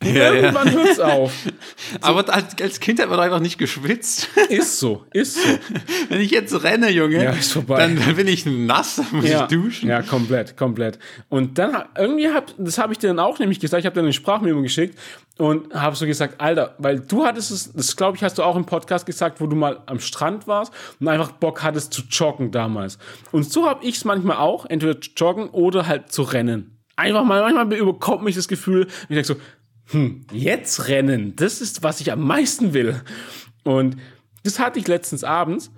Ja, Irgendwann ja. hört's auf. So. Aber als Kind hat man einfach nicht geschwitzt. Ist so, ist so. Wenn ich jetzt renne, Junge, ja. Dann, dann bin ich nass, dann muss ja. ich duschen. Ja, komplett, komplett. Und dann irgendwie hab, das habe ich dir dann auch nämlich gesagt, ich habe dir eine Sprachmemo geschickt und habe so gesagt, Alter, weil du hattest es, das glaube ich, hast du auch im Podcast gesagt, wo du mal am Strand warst und einfach Bock hattest zu joggen damals. Und so habe ich es manchmal auch, entweder joggen oder halt zu rennen. Einfach mal, manchmal überkommt mich das Gefühl, ich denke so, hm, jetzt rennen, das ist, was ich am meisten will. Und das hatte ich letztens abends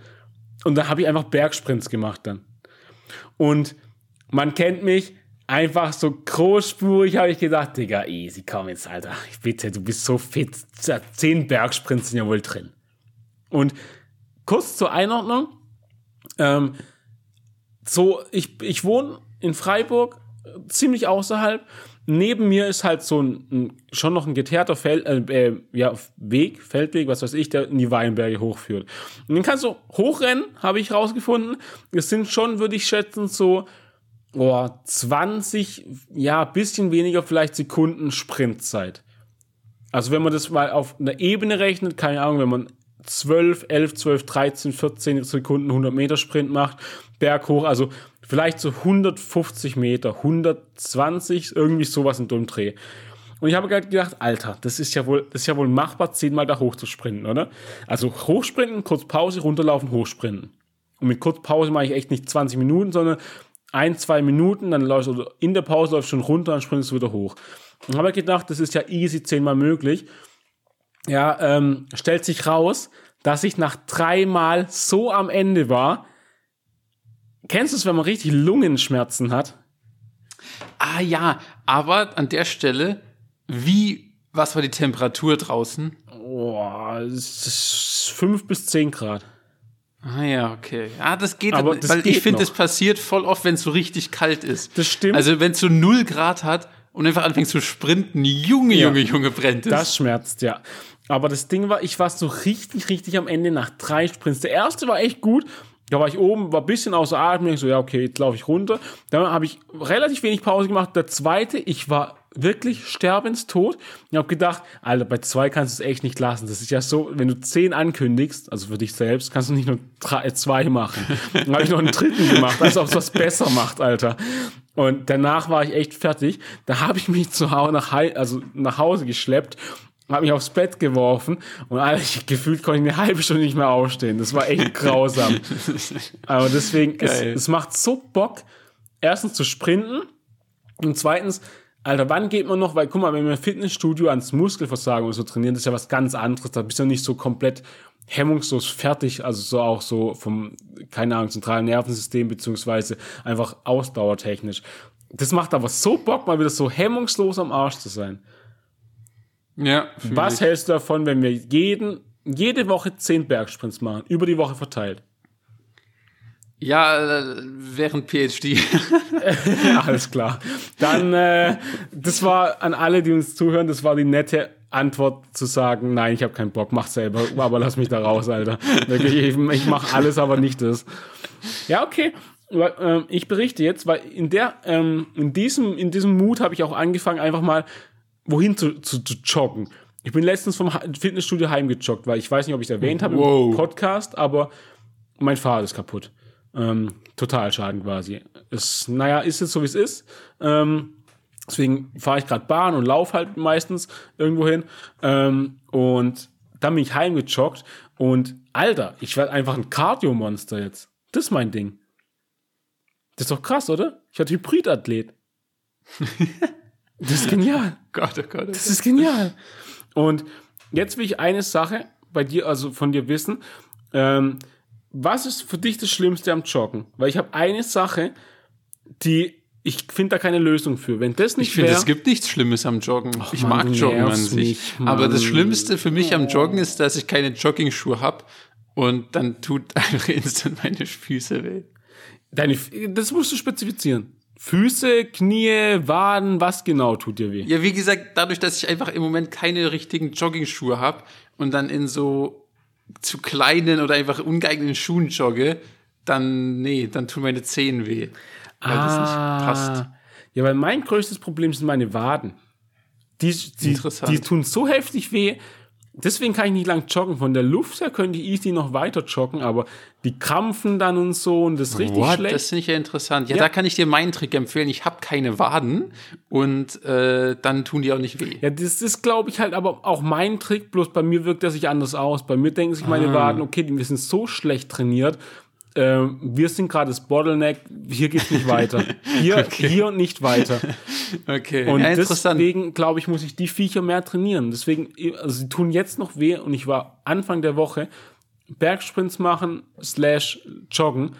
und da habe ich einfach Bergsprints gemacht dann. Und man kennt mich, einfach so großspurig habe ich gedacht, Digga, easy, komm jetzt, Alter, ich bitte, du bist so fit. Zehn Bergsprints sind ja wohl drin. Und kurz zur Einordnung, ähm, so, ich, ich wohne in Freiburg, ziemlich außerhalb neben mir ist halt so ein, ein schon noch ein geteerter Feld, äh, äh, ja, Weg, Feldweg, was weiß ich, der in die Weinberge hochführt. Und den kannst du hochrennen, habe ich rausgefunden. Es sind schon, würde ich schätzen, so oh, 20, ja, bisschen weniger vielleicht Sekunden Sprintzeit. Also wenn man das mal auf einer Ebene rechnet, keine Ahnung, wenn man 12, 11, 12, 13, 14 Sekunden 100 Meter Sprint macht, berghoch, also vielleicht so 150 Meter, 120, irgendwie sowas in dem Dreh. Und ich habe gerade gedacht, Alter, das ist ja wohl, das ist ja wohl machbar, zehnmal da hoch zu sprinten, oder? Also hochsprinten, kurz Pause, runterlaufen, hochsprinten. Und mit kurz Pause mache ich echt nicht 20 Minuten, sondern ein, zwei Minuten, dann läufst du in der Pause läufst du schon runter, dann springst du wieder hoch. Und habe gedacht, das ist ja easy zehnmal möglich. Ja, ähm, stellt sich raus, dass ich nach dreimal so am Ende war, Kennst du es, wenn man richtig Lungenschmerzen hat? Ah ja, aber an der Stelle, wie, was war die Temperatur draußen? Ist 5 bis 10 Grad. Ah ja, okay. Ah, das geht, aber das weil geht ich finde, das passiert voll oft, wenn es so richtig kalt ist. Das stimmt. Also wenn es so 0 Grad hat und einfach anfängt zu sprinten, Junge, ja, Junge, Junge, brennt es. Das schmerzt, ja. Aber das Ding war, ich war so richtig, richtig am Ende nach drei Sprints. Der erste war echt gut, da war ich oben, war ein bisschen außer Atem, ich so, ja, okay, jetzt laufe ich runter. Dann habe ich relativ wenig Pause gemacht. Der zweite, ich war wirklich sterbenstot. Ich habe gedacht, Alter, bei zwei kannst du es echt nicht lassen. Das ist ja so, wenn du zehn ankündigst, also für dich selbst, kannst du nicht nur drei, äh, zwei machen. Dann habe ich noch einen dritten gemacht, als ob es was besser macht, Alter. Und danach war ich echt fertig. Da habe ich mich zu Hause nach, also nach Hause geschleppt habe mich aufs Bett geworfen und eigentlich gefühlt konnte ich eine halbe Stunde nicht mehr aufstehen. Das war echt grausam. Aber deswegen, es, es, macht so Bock, erstens zu sprinten Und zweitens, Alter, wann geht man noch, weil guck mal, wenn wir im Fitnessstudio ans Muskelversagen oder so trainieren, das ist ja was ganz anderes. Da bist du nicht so komplett hemmungslos fertig, also so auch so vom, keine Ahnung, zentralen Nervensystem, beziehungsweise einfach ausdauertechnisch. Das macht aber so Bock, mal wieder so hemmungslos am Arsch zu sein. Ja. Was hältst du davon, wenn wir jeden, jede Woche zehn Bergsprints machen, über die Woche verteilt? Ja, äh, während PhD. Alles klar. Dann, äh, das war an alle, die uns zuhören, das war die nette Antwort zu sagen, nein, ich habe keinen Bock, mach selber, aber lass mich da raus, Alter. Wirklich, ich, ich mache alles, aber nicht das. Ja, okay. Ähm, ich berichte jetzt, weil in der, ähm, in diesem, in diesem Mut habe ich auch angefangen, einfach mal wohin zu, zu, zu joggen. Ich bin letztens vom Fitnessstudio heimgejoggt, weil ich weiß nicht, ob ich es erwähnt habe Wow. im Podcast, aber mein Fahrrad ist kaputt. Ähm, total Schaden quasi. Es, naja, ist jetzt so, wie es ist. Ähm, deswegen fahre ich gerade Bahn und laufe halt meistens irgendwo hin. Ähm, und dann bin ich heimgejoggt und Alter, ich werde einfach ein Cardio-Monster jetzt. Das ist mein Ding. Das ist doch krass, oder? Ich werde Hybridathlet. das ist genial. Gott, oh Gott. Das ist genial. Und jetzt will ich eine Sache bei dir, also von dir wissen. Ähm, was ist für dich das Schlimmste am Joggen? Weil ich habe eine Sache, die ich finde da keine Lösung für. Wenn das nicht Ich finde, es gibt nichts Schlimmes am Joggen. ich Mann, mag Joggen an sich. mich. Aber das Schlimmste für mich am Joggen ist, dass ich keine Jogging-Schuhe habe und dann tut einfach instant meine Füße weh. deine, das musst du spezifizieren. Füße, Knie, Waden, was genau tut dir weh? Ja, wie gesagt, dadurch, dass ich einfach im Moment keine richtigen Jogging-Schuhe habe und dann in so zu kleinen oder einfach ungeeigneten Schuhen jogge, dann, nee, dann tun meine Zehen weh. Weil das nicht passt. Ah. Ja, weil mein größtes Problem sind meine Waden. Die, die, die tun so heftig weh. Deswegen kann ich nicht lang joggen. Von der Luft her könnte ich easy noch weiter joggen, aber die krampfen dann und so und das ist richtig What? schlecht. Das finde ich ja interessant. Ja, Ja. da kann ich dir meinen Trick empfehlen. Ich habe keine Waden und äh, dann tun die auch nicht weh. Ja, das ist, glaube ich, halt aber auch mein Trick, bloß bei mir wirkt er sich anders aus. Bei mir denken sich Ah. meine Waden, okay, wir sind so schlecht trainiert, ähm, wir sind gerade das Bottleneck, hier geht's nicht weiter. Hier, hier und nicht weiter. Okay, Und ja, deswegen, glaube ich, muss ich die Viecher mehr trainieren. Deswegen, also sie tun jetzt noch weh und ich war Anfang der Woche Bergsprints machen, slash joggen.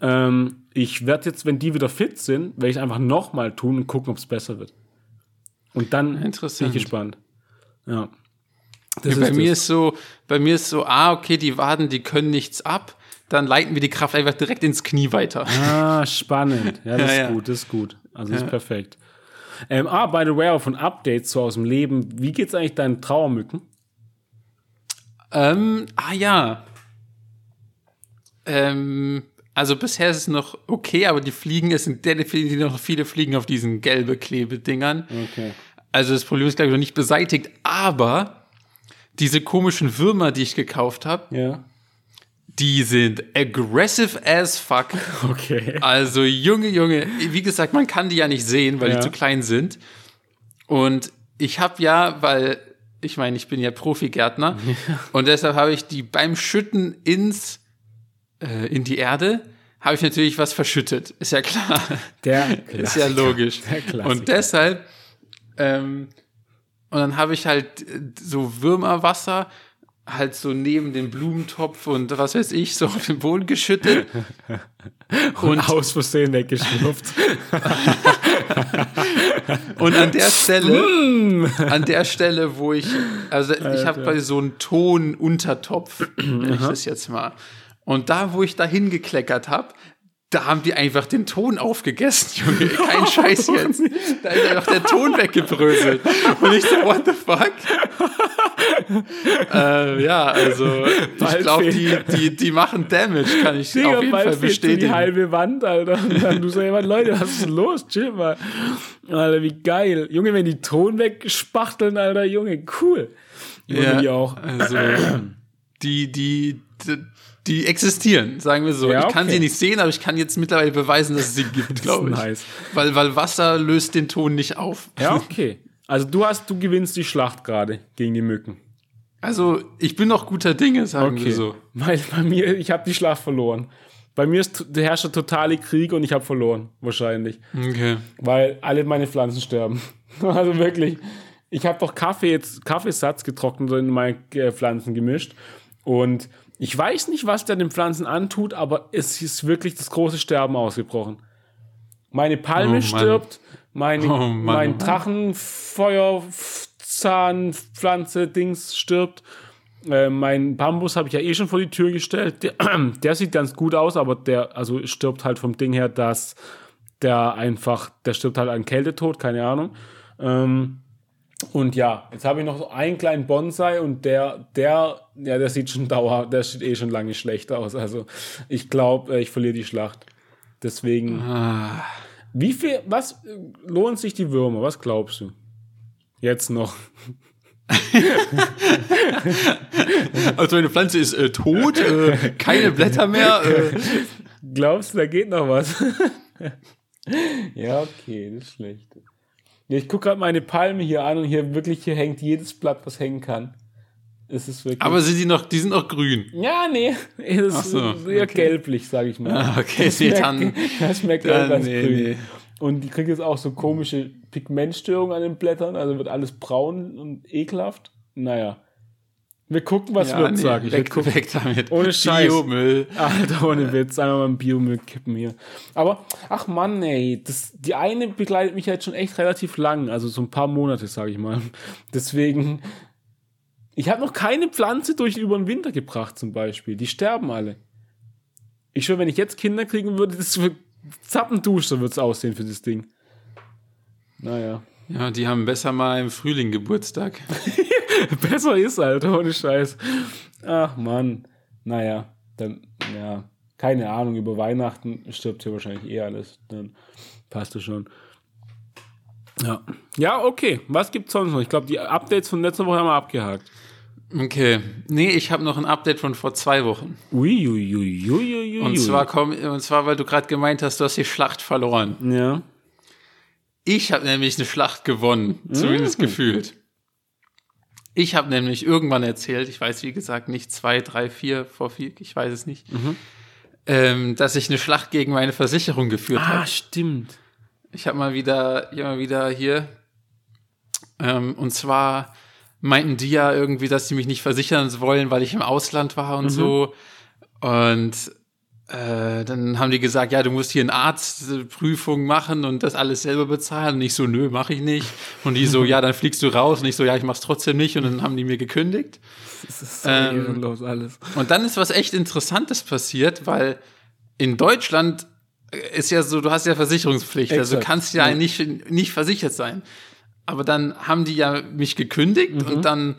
Ähm, ich werde jetzt, wenn die wieder fit sind, werde ich einfach nochmal tun und gucken, ob es besser wird. Und dann Interessant. bin ich gespannt. Ja. Ja, bei mir das. ist so, bei mir ist so, ah, okay, die Waden, die können nichts ab. Dann leiten wir die Kraft einfach direkt ins Knie weiter. Ah, spannend. Ja, das Ja, ist ja. gut, das ist gut. Also das ist perfekt. Ähm, ah, by the way, auch von Updates so aus dem Leben. Wie geht's eigentlich deinen Trauermücken? Ähm, ah ja. Ähm, also bisher ist es noch okay, aber die Fliegen, es sind definitiv noch viele Fliegen auf diesen gelbe Klebedingern. Okay. Also das Problem ist, glaube ich, noch nicht beseitigt, aber diese komischen Würmer, die ich gekauft habe, Ja. Die sind aggressive as fuck. Okay. Also Junge, Junge, wie gesagt, man kann die ja nicht sehen, weil Ja. die zu klein sind. Und ich habe ja, weil ich meine, ich bin ja Profigärtner und deshalb habe ich die beim Schütten ins äh, in die Erde habe ich natürlich was verschüttet. Ist ja klar. Der Ist ja logisch. Und deshalb ähm, und dann habe ich halt so Würmerwasser halt so neben dem Blumentopf und was weiß ich so auf den Boden geschüttet. und aus Versehen weggeschlupft. Und an der Stelle, an der Stelle, wo ich, also ich habe quasi so einen Tonuntertopf, nenne ich das jetzt mal. Und da, wo ich da hingekleckert habe, da haben die einfach den Ton aufgegessen, Junge. Kein Scheiß jetzt. Da ist einfach der Ton weggebröselt. Und ich so, what the fuck? äh, ja, also ich glaube, die, die, die machen Damage, kann ich Digga, auf jeden Fall so die bestätigen. halbe Wand, Alter. Und dann du jemand, Leute, was ist los? Chill mal. Alter, wie geil. Junge, wenn die Ton wegspachteln, Alter, Junge, cool. Junge, die auch. Also, die, die, die, die existieren, sagen wir so. Ja, Ich kann okay. sie nicht sehen, aber ich kann jetzt mittlerweile beweisen, dass es sie gibt, glaube ich. nice. Weil, weil Wasser löst den Ton nicht auf. Ja, okay. Also du hast, du gewinnst die Schlacht gerade gegen die Mücken. Also, ich bin noch guter Dinge, sagen wir so. Weil bei mir, ich habe die Schlacht verloren. Bei mir ist der herrscht der totale Krieg und ich habe verloren, wahrscheinlich. Okay. Weil alle meine Pflanzen sterben. Also wirklich. Ich habe doch Kaffee jetzt, Kaffeesatz getrocknet in meine äh, Pflanzen gemischt. Und ich weiß nicht, was der den Pflanzen antut, aber es ist wirklich das große Sterben ausgebrochen. Meine Palme Oh stirbt, meine, Oh mein. Drachenfeuerzahnpflanze Dings stirbt. Äh, mein Bambus habe ich ja eh schon vor die Tür gestellt. Der, der sieht ganz gut aus, aber der also stirbt halt vom Ding her, dass der einfach, der stirbt halt an Kältetod, keine Ahnung. Ähm, und ja, jetzt habe ich noch so einen kleinen Bonsai und der, der, ja, der sieht schon dauer, der sieht eh schon lange schlecht aus. Also ich glaube, ich verliere die Schlacht. Deswegen. Ah. Wie viel, was äh, lohnt sich die Würmer? Was glaubst du? Jetzt noch. Also eine Pflanze ist äh, tot, äh, keine Blätter mehr. Äh. Glaubst du, da geht noch was? ja, okay, das ist schlecht. Ja, ich gucke gerade meine Palme hier an und hier wirklich, hier hängt jedes Blatt, was hängen kann. Es ist wirklich. Aber sind die noch, die sind noch grün. ja, nee, das Ach ist so, eher okay. gelblich, sage ich mal. Ah, okay, das nee, dann- das schmeckt dann ganz nee, grün. nee. Und die kriegt jetzt auch so komische Pigmentstörungen an den Blättern, also wird alles braun und ekelhaft. Naja. Wir gucken, was Ja, wird, nee, sage ich. Weg, weg damit. Ohne Scheiß. Biomüll. Alter, ohne Witz, einmal mal ein Biomüll kippen hier. Aber, ach Mann, ey, das, die eine begleitet mich jetzt schon echt relativ lang, also so ein paar Monate, sage ich mal. Deswegen, ich habe noch keine Pflanze durch über den Winter gebracht, zum Beispiel. Die sterben alle. Ich schwöre, wenn ich jetzt Kinder kriegen würde, das wird zappendusch, so wird's aussehen für das Ding. Naja. Ja, die haben besser mal im Frühling Geburtstag. Besser ist, Alter, ohne Scheiß. Ach Mann. Naja, dann, ja, keine Ahnung, über Weihnachten stirbt hier wahrscheinlich eh alles. Dann passt es schon. Ja. Ja, okay. Was gibt's sonst noch? Ich glaube, die Updates von letzter Woche haben wir abgehakt. Okay. Nee, ich habe noch ein Update von vor zwei Wochen. Ui, ui, ui, ui, ui, Und zwar, komm, und zwar, weil du gerade gemeint hast, du hast die Schlacht verloren. Ja. Ich habe nämlich eine Schlacht gewonnen, zumindest gefühlt. Ich habe nämlich irgendwann erzählt, ich weiß wie gesagt nicht zwei, drei, vier, vor vier, ich weiß es nicht, ähm, dass ich eine Schlacht gegen meine Versicherung geführt habe. Ah, stimmt. Ich habe mal wieder, ich hab mal wieder hier, ähm, und zwar meinten die ja irgendwie, dass sie mich nicht versichern wollen, weil ich im Ausland war und so. Und äh, dann haben die gesagt, ja, du musst hier eine Arztprüfung machen und das alles selber bezahlen. Und ich so, nö, mache ich nicht. Und die so, ja, dann fliegst du raus. Und ich so, ja, ich mach's trotzdem nicht. Und dann haben die mir gekündigt. Das ist so Ähm, ehrenlos alles. Und dann ist was echt Interessantes passiert, weil in Deutschland ist ja so, du hast ja Versicherungspflicht, also du Exakt, kannst ja, ja. Nicht, nicht versichert sein. Aber dann haben die ja mich gekündigt Mhm. und dann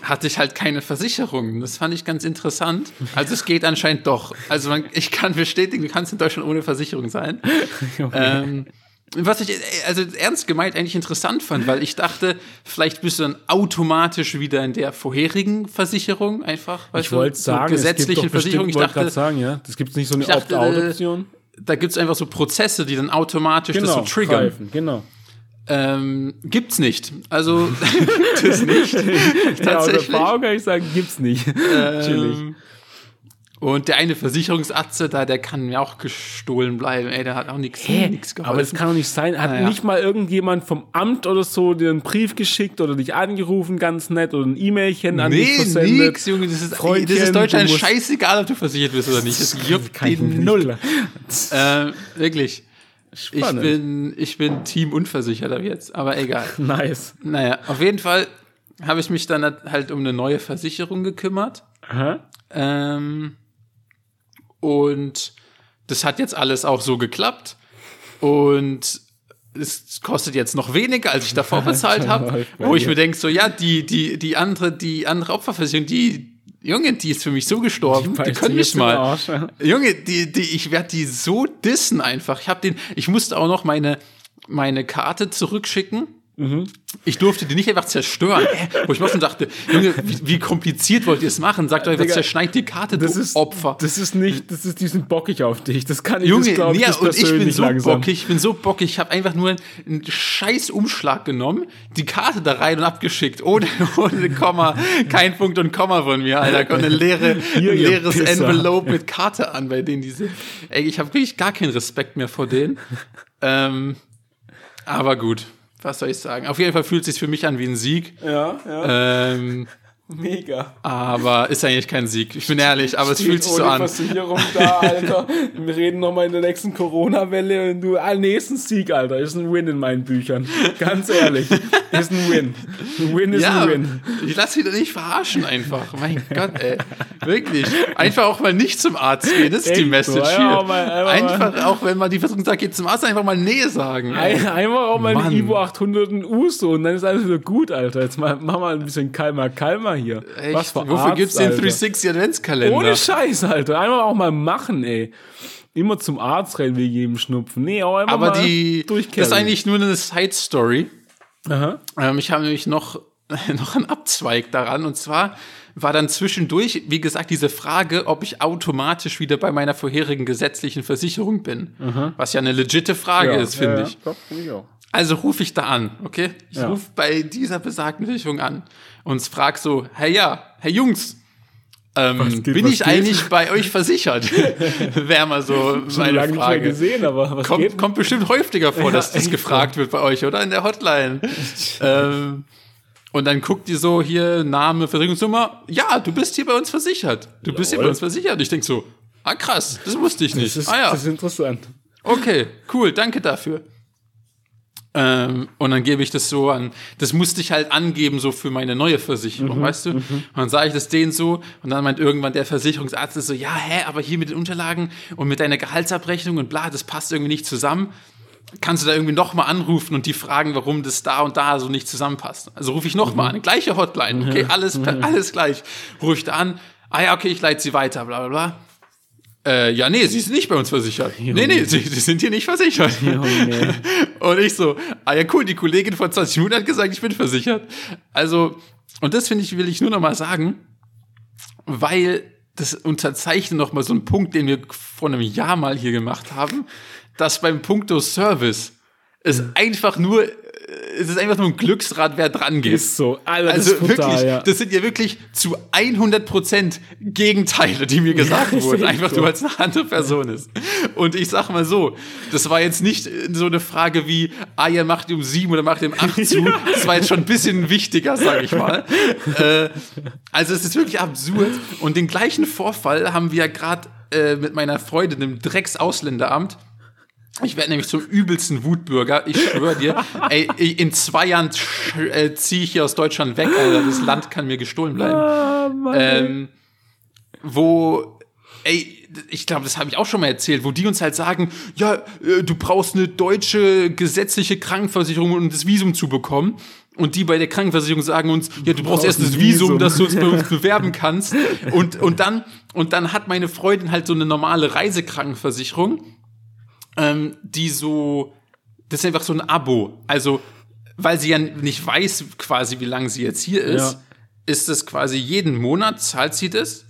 hatte ich halt keine Versicherung. Das fand ich ganz interessant. Also es geht anscheinend doch. Also man, ich kann bestätigen, du kannst in Deutschland ohne Versicherung sein. ähm, was ich also ernst gemeint eigentlich interessant fand, weil ich dachte, vielleicht bist du dann automatisch wieder in der vorherigen Versicherung einfach. Ich du, wollte sagen, gesetzlichen Versicherung. Ich Ich wollte gerade dachte, sagen, ja. Das gibt nicht so eine Ich Opt-out-Option. da gibt's einfach so Prozesse, die dann automatisch das so Genau, triggern. greifen, genau. Ähm, gibt's nicht. Also das nicht. Ja, aus Tatsächlich. Erfahrung kann ich sagen, gibt's nicht. Chillig. Ähm, und der eine Versicherungsatze da, der kann mir auch gestohlen bleiben. Ey, der hat auch nichts geholfen. Aber das kann doch nicht sein. Hat Naja. nicht mal irgendjemand vom Amt oder so dir einen Brief geschickt oder dich angerufen, ganz nett, oder ein E-Mailchen an dich Nee, versendet? nix, Junge. Das ist, Freundchen, das ist Deutschland scheißegal, ob du versichert bist oder nicht. Das juckt nicht null. klar. Äh, wirklich. Ich bin, ich bin Team unversichert ab jetzt, aber egal. Nice. Naja, auf jeden Fall habe ich mich dann halt um eine neue Versicherung gekümmert. Aha. Ähm, und das hat jetzt alles auch so geklappt. Und es kostet jetzt noch weniger, als ich davor bezahlt habe. Wo ich mir denke, so, ja, die, die, die andere, die andere Opferversicherung, die, Junge, die ist für mich so gestorben, die, beißt können mich mal. Arsch, ja. Junge, die, die, ich werde die so dissen einfach. Ich habe den, ich musste auch noch meine, meine Karte zurückschicken, Ich durfte die nicht einfach zerstören. Wo ich mir schon dachte, Junge, wie, wie kompliziert wollt ihr es machen? Sagt Digga, zerschneid die Karte, Das ist, Opfer. das ist nicht, das ist, die sind bockig auf dich. Das kann ich, Junge, das glaub ja, das und ich bin so langsam. bockig, ich bin so bockig, ich habe einfach nur einen, scheiß Umschlag genommen, die Karte da rein und abgeschickt, ohne, ohne Komma, kein Punkt und Komma von mir, Alter, kommt eine leere, Hier, ein leeres. Envelope mit Karte an, bei denen diese, ey, ich habe wirklich gar keinen Respekt mehr vor denen, ähm, aber gut, was soll ich sagen, auf jeden Fall fühlt es sich für mich an wie ein Sieg, Ja, ja, ähm, mega. aber ist eigentlich kein Sieg, ich bin ehrlich, aber es fühlt sich so an. Versicherung da, Alter. Wir reden nochmal in der nächsten Corona-Welle und du, ah, ein Sieg, Alter. Ist ein Win in meinen Büchern. Ganz ehrlich. Ist ein Win. Ein Win ist Ja, ein Win. ich lass doch nicht verarschen einfach. Mein Gott, ey. Wirklich. Einfach auch mal nicht zum Arzt gehen, das ist die Echt so, Message hier. auch mal- einfach einfach auch, wenn man die Versuchung sagt, geht zum Arzt, einfach mal Nee sagen. Ein, einfach auch mal Mann. eine Ivo 800 und Uso und dann ist alles wieder gut, Alter. Jetzt mal, mach mal ein bisschen kalmer, kalmer hier. Echt? Was für Wofür Arzt, gibt's den Alter. 360 Adventskalender? Ohne Scheiß, Alter. Einfach auch mal machen, ey. Immer zum Arzt rennen wegen jedem Schnupfen. Nee, auch einfach Aber mal die, durchkehren. das ist eigentlich nur eine Side-Story. Aha. Ähm, ich habe nämlich noch, noch einen Abzweig daran. Und zwar war dann zwischendurch, wie gesagt, diese Frage, ob ich automatisch wieder bei meiner vorherigen gesetzlichen Versicherung bin. Was ja eine legitte Frage ist, finde ja, ich. Doch, finde ich auch. Also rufe ich da an, okay? Ich Ja. rufe bei dieser besagten Versicherung an und frag so, hey ja, hey Jungs, ähm, geht, bin ich geht? eigentlich bei euch versichert? Wäre mal so Schon meine lange nicht mehr Frage. gesehen, aber was Kommt, kommt bestimmt häufiger vor, Ja, dass das gefragt wird bei euch, oder? In der Hotline. ähm, und dann guckt die so hier, Name, Versicherungsnummer. Ja, du bist hier bei uns versichert. Du bist hier bei Jawohl. uns versichert. Ich denk so, ah krass, das wusste ich nicht. Das ist, ah ja. das ist interessant. Okay, cool, danke dafür. Ähm, und dann gebe ich das so an, das musste ich halt angeben, so für meine neue Versicherung, Mhm, weißt du? Und dann sage ich das denen so, und dann meint irgendwann der Versicherungsarzt so, ja, hä, aber hier mit den Unterlagen und mit deiner Gehaltsabrechnung und bla, das passt irgendwie nicht zusammen. Kannst du da irgendwie nochmal anrufen und die fragen, warum das da und da so nicht zusammenpasst? Also rufe ich nochmal an, gleiche Hotline, okay, alles, alles gleich. Rufe ich da an, ah ja, okay, ich leite sie weiter, bla bla bla. Äh, ja, nee, sie sind nicht bei uns versichert. Nee, nee, sie, sie sind hier nicht versichert. Junge. Und ich so, ah ja, cool, die Kollegin vor 20 Minuten hat gesagt, ich bin versichert. Also, und das finde ich, will ich nur noch mal sagen, weil das unterzeichnet noch mal so einen Punkt, den wir vor einem Jahr mal hier gemacht haben, dass beim Punkto Service es einfach nur, es ist einfach nur ein Glücksrad, wer dran geht. Ist so. Alter, Also ist brutal, wirklich, ja. das sind ja wirklich zu 100% Gegenteile, die mir gesagt ist wurden. Einfach so. nur, weil es eine andere Person ist. Und ich sag mal so, das war jetzt nicht so eine Frage wie, ah, ihr macht um sieben oder macht um acht zu. Das war jetzt schon ein bisschen wichtiger, sage ich mal. äh, also es ist wirklich absurd. Und den gleichen Vorfall haben wir ja gerade äh, mit meiner Freundin im Drecks-Ausländeramt. Ich werde nämlich zum übelsten Wutbürger. Ich schwöre dir, ey, in zwei Jahren äh, ziehe ich hier aus Deutschland weg, Alter. Das Land kann mir gestohlen bleiben. Mann. Ähm, wo, ey, ich glaube, das habe ich auch schon mal erzählt, wo die uns halt sagen, ja, äh, du brauchst eine deutsche gesetzliche Krankenversicherung, um das Visum zu bekommen. Und die bei der Krankenversicherung sagen uns, ja, du brauchst brauchst erst das Visum, Visum. dass du uns bei uns bewerben kannst. Und, und dann, und dann hat meine Freundin halt so eine normale Reisekrankenversicherung, ähm, die so, das ist einfach so ein Abo. Also, weil sie ja nicht weiß quasi, wie lange sie jetzt hier ist, Ja. ist es quasi jeden Monat zahlt sie das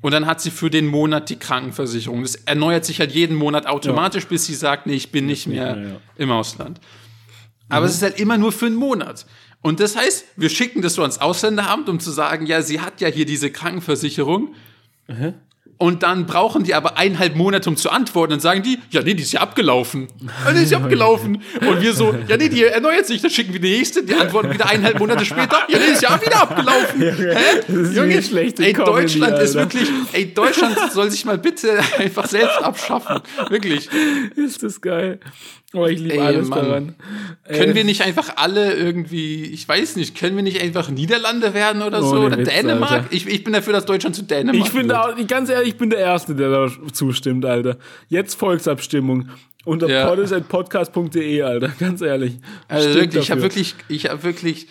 und dann hat sie für den Monat die Krankenversicherung. Das erneuert sich halt jeden Monat automatisch, bis sie sagt, nee, ich bin nicht mehr ja. im Ausland. Aber es ist halt immer nur für einen Monat. Und das heißt, wir schicken das so ans Ausländeramt, um zu sagen, ja, sie hat ja hier diese Krankenversicherung. Und dann brauchen die aber eineinhalb Monate, um zu antworten. Dann sagen die, ja, nee, die ist ja abgelaufen. Ja, nee, ist ja abgelaufen. Und wir so, ja, nee, die erneuert sich. Dann schicken wir die nächste, die antworten wieder eineinhalb Monate später. Ja, nee, ist ja wieder abgelaufen. Hä? Das ist wie schlechte ey, Comedy, Deutschland ist Alter. wirklich, ey, Deutschland soll sich mal bitte einfach selbst abschaffen. Wirklich. Ist das geil. Oh, ich liebe alles Mann. daran. Können Äh, wir nicht einfach alle irgendwie, ich weiß nicht, können wir nicht einfach Niederlande werden oder so? Ohne Oder Witz, Dänemark? Alter. Ich, ich bin dafür, dass Deutschland zu Dänemark Ich wird. auch, ganz ehrlich, ich bin der Erste, der da zustimmt, Alter. Jetzt Volksabstimmung. Unter Ja. podcast.de, Alter. Ganz ehrlich. Also Stimmt wirklich, ich habe wirklich, ich habe wirklich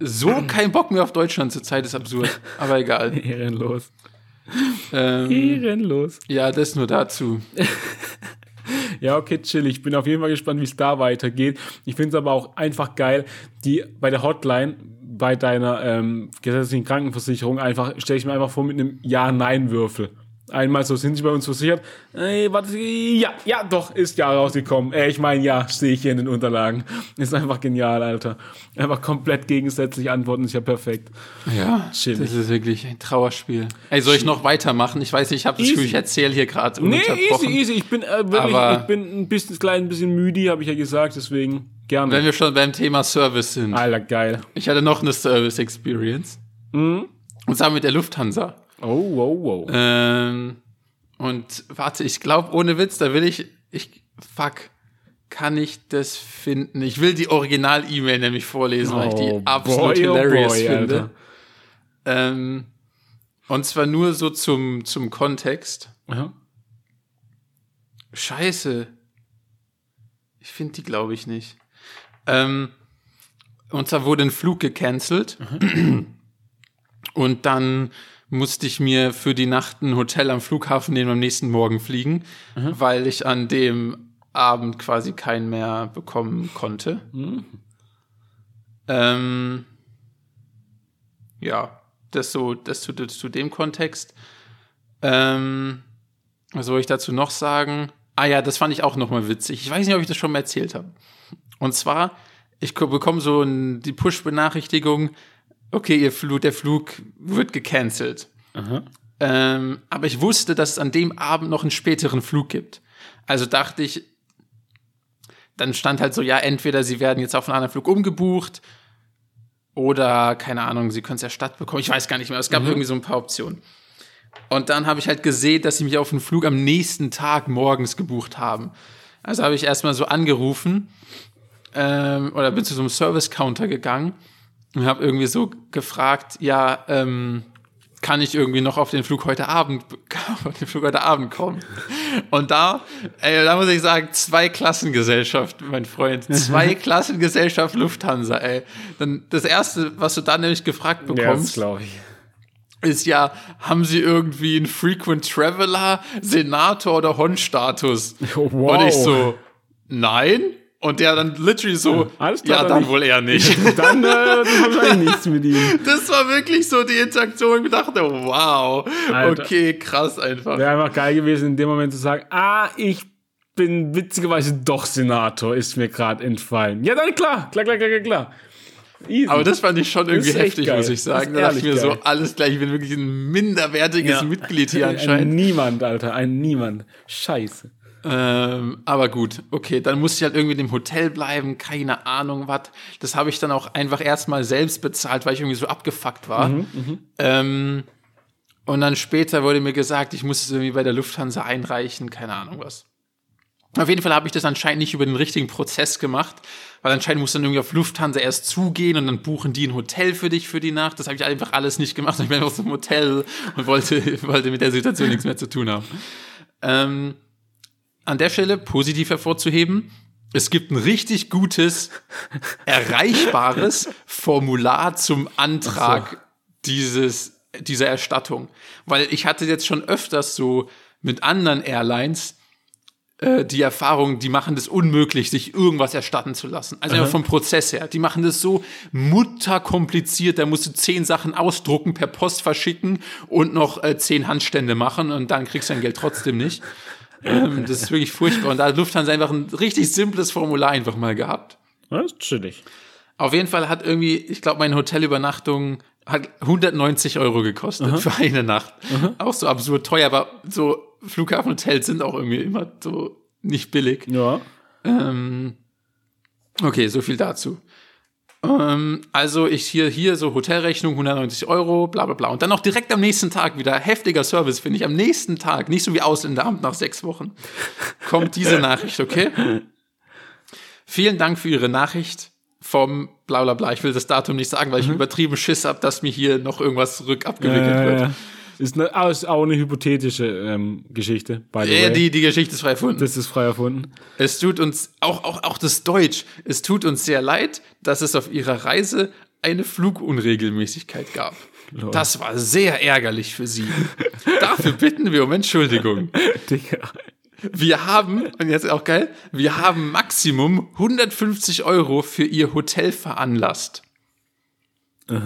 so keinen Bock mehr auf Deutschland zur Zeit, ist absurd. Aber egal. Ehrenlos. ähm, Ehrenlos. ja, das nur dazu. Ja, okay, chill. Ich bin auf jeden Fall gespannt, wie es da weitergeht. Ich finde es aber auch einfach geil, die bei der Hotline bei deiner ähm, gesetzlichen Krankenversicherung einfach, stelle ich mir einfach vor mit einem Ja-Nein-Würfel. Einmal so, sind Sie bei uns versichert? Äh, warte, ja, ja, doch, ist ja rausgekommen. Äh, ich meine, ja, sehe ich hier in den Unterlagen. Ist einfach genial, Alter. Einfach komplett gegensätzlich antworten, ist ja perfekt. Ja, Chillig. das ist wirklich ein Trauerspiel. Ey, soll ich noch weitermachen? Ich weiß nicht, ich habe das Gefühl, ich erzähle hier gerade Nee, easy, easy. Ich bin äh, wirklich, Aber- ich bin ein bisschen, klein bisschen müde, habe ich ja gesagt, deswegen gerne. Wenn wir schon beim Thema Service sind. Alter, geil. Ich hatte noch eine Service Experience. Mhm. Und zwar mit der Lufthansa. Oh, wow, wow. Ähm, und warte, ich glaube, ohne Witz, da will ich, ich, fuck, kann ich das finden? Ich will die Original-E-Mail nämlich vorlesen, weil ich Oh, die absolut boy, oh hilarious boy, finde. Ähm, und zwar nur so zum, zum Kontext. Aha. Scheiße. Ich finde die, glaube ich, nicht. Ähm, und zwar wurde ein Flug gecancelt. Und dann musste ich mir für die Nacht ein Hotel am Flughafen nehmen am nächsten Morgen fliegen, weil ich an dem Abend quasi keinen mehr bekommen konnte. Ähm, ja, das so, das zu, zu dem Kontext. Ähm, was soll ich dazu noch sagen? Ah ja, das fand ich auch noch mal witzig. Ich weiß nicht, ob ich das schon mal erzählt habe. Und zwar, ich ko- bekomme so ein, die Push-Benachrichtigung, okay, ihr Flug, der Flug wird gecancelt. Ähm, aber ich wusste, dass es an dem Abend noch einen späteren Flug gibt. Also dachte ich, dann stand halt so, ja, entweder sie werden jetzt auf einen anderen Flug umgebucht oder, keine Ahnung, sie können es erstattet bekommen. Ich weiß gar nicht mehr. Es gab irgendwie so ein paar Optionen. Und dann habe ich halt gesehen, dass sie mich auf einen Flug am nächsten Tag morgens gebucht haben. Also habe ich erstmal so angerufen ähm, oder bin zu so einem Service-Counter gegangen und habe irgendwie so gefragt, ja, ähm, kann ich irgendwie noch auf den Flug heute Abend, auf den Flug heute Abend kommen? Und da, ey, da muss ich sagen, zwei Klassengesellschaft, mein Freund, zwei Klassengesellschaft Lufthansa, ey. Dann das erste, was du da nämlich gefragt bekommst, glaube ich. ist ja, haben sie irgendwie einen Frequent Traveler, Senator oder Hon-Status? Wow. Und ich so, nein. Und der dann literally so, Alles klar, ja, dann dann wohl eher nicht. Dann äh, das ist wahrscheinlich nichts mit ihm. Das war wirklich so die Interaktion. Ich dachte, wow, Alter. okay, krass einfach. Wäre einfach geil gewesen, in dem Moment zu sagen, ah, ich bin witzigerweise doch Senator, ist mir gerade entfallen. Ja, dann klar, klar, klar, klar, klar, klar. Easy. Aber das fand ich schon irgendwie heftig, geil. muss ich sagen. Da dachte ich mir ehrlich so, geil. alles gleich, ich bin wirklich ein minderwertiges Ja. Mitglied hier Ein anscheinend. Niemand, Alter, ein Niemand. Scheiße. Ähm, aber gut, okay, dann musste ich halt irgendwie dem Hotel bleiben, keine Ahnung was. Das habe ich dann auch einfach erstmal selbst bezahlt, weil ich irgendwie so abgefuckt war. ähm, und dann später wurde mir gesagt, ich muss es irgendwie bei der Lufthansa einreichen, keine Ahnung was. Auf jeden Fall habe ich das anscheinend nicht über den richtigen Prozess gemacht, weil anscheinend muss dann irgendwie auf Lufthansa erst zugehen und dann buchen die ein Hotel für dich für die Nacht. Das habe ich einfach alles nicht gemacht. Ich bin einfach zum Hotel und wollte, wollte mit der Situation nichts mehr zu tun haben. Ähm, an der Stelle positiv hervorzuheben, es gibt ein richtig gutes, erreichbares Formular zum Antrag dieses, dieser Erstattung. Weil ich hatte jetzt schon öfters so mit anderen Airlines äh, die Erfahrung, die machen das unmöglich, sich irgendwas erstatten zu lassen. Also vom Prozess her. Die machen das so mutterkompliziert. Da musst du zehn Sachen ausdrucken, per Post verschicken und noch äh, zehn Handstände machen und dann kriegst du dein Geld trotzdem nicht. Ähm, das ist wirklich furchtbar. Und da hat Lufthansa einfach ein richtig simples Formular einfach mal gehabt. Das ist chillig. Auf jeden Fall hat irgendwie, ich glaube, meine Hotelübernachtung hat 190 Euro gekostet für eine Nacht. Auch so absurd teuer, aber so Flughafenhotels sind auch irgendwie immer so nicht billig. Ja. Ähm, okay, so viel dazu. Ähm, also ich hier, hier so Hotelrechnung 190 Euro, bla bla bla. Und dann noch direkt am nächsten Tag wieder heftiger Service, finde ich. Am nächsten Tag, nicht so wie Ausländeramt nach sechs Wochen, kommt diese Nachricht, okay? Vielen Dank für Ihre Nachricht vom bla bla bla. Ich will das Datum nicht sagen, weil ich übertrieben Schiss habe, dass mir hier noch irgendwas rückabgewickelt Äh, wird. Ist, ah, ist auch eine hypothetische ähm, Geschichte, by the way. die, die Geschichte ist frei erfunden. das ist frei erfunden. Es tut uns, auch, auch, auch das Deutsch, es tut uns sehr leid, dass es auf ihrer Reise eine Flugunregelmäßigkeit gab. Das war sehr ärgerlich für sie. Dafür bitten wir um Entschuldigung. Digga. Wir haben, und jetzt auch geil, wir haben Maximum 150 Euro für ihr Hotel veranlasst.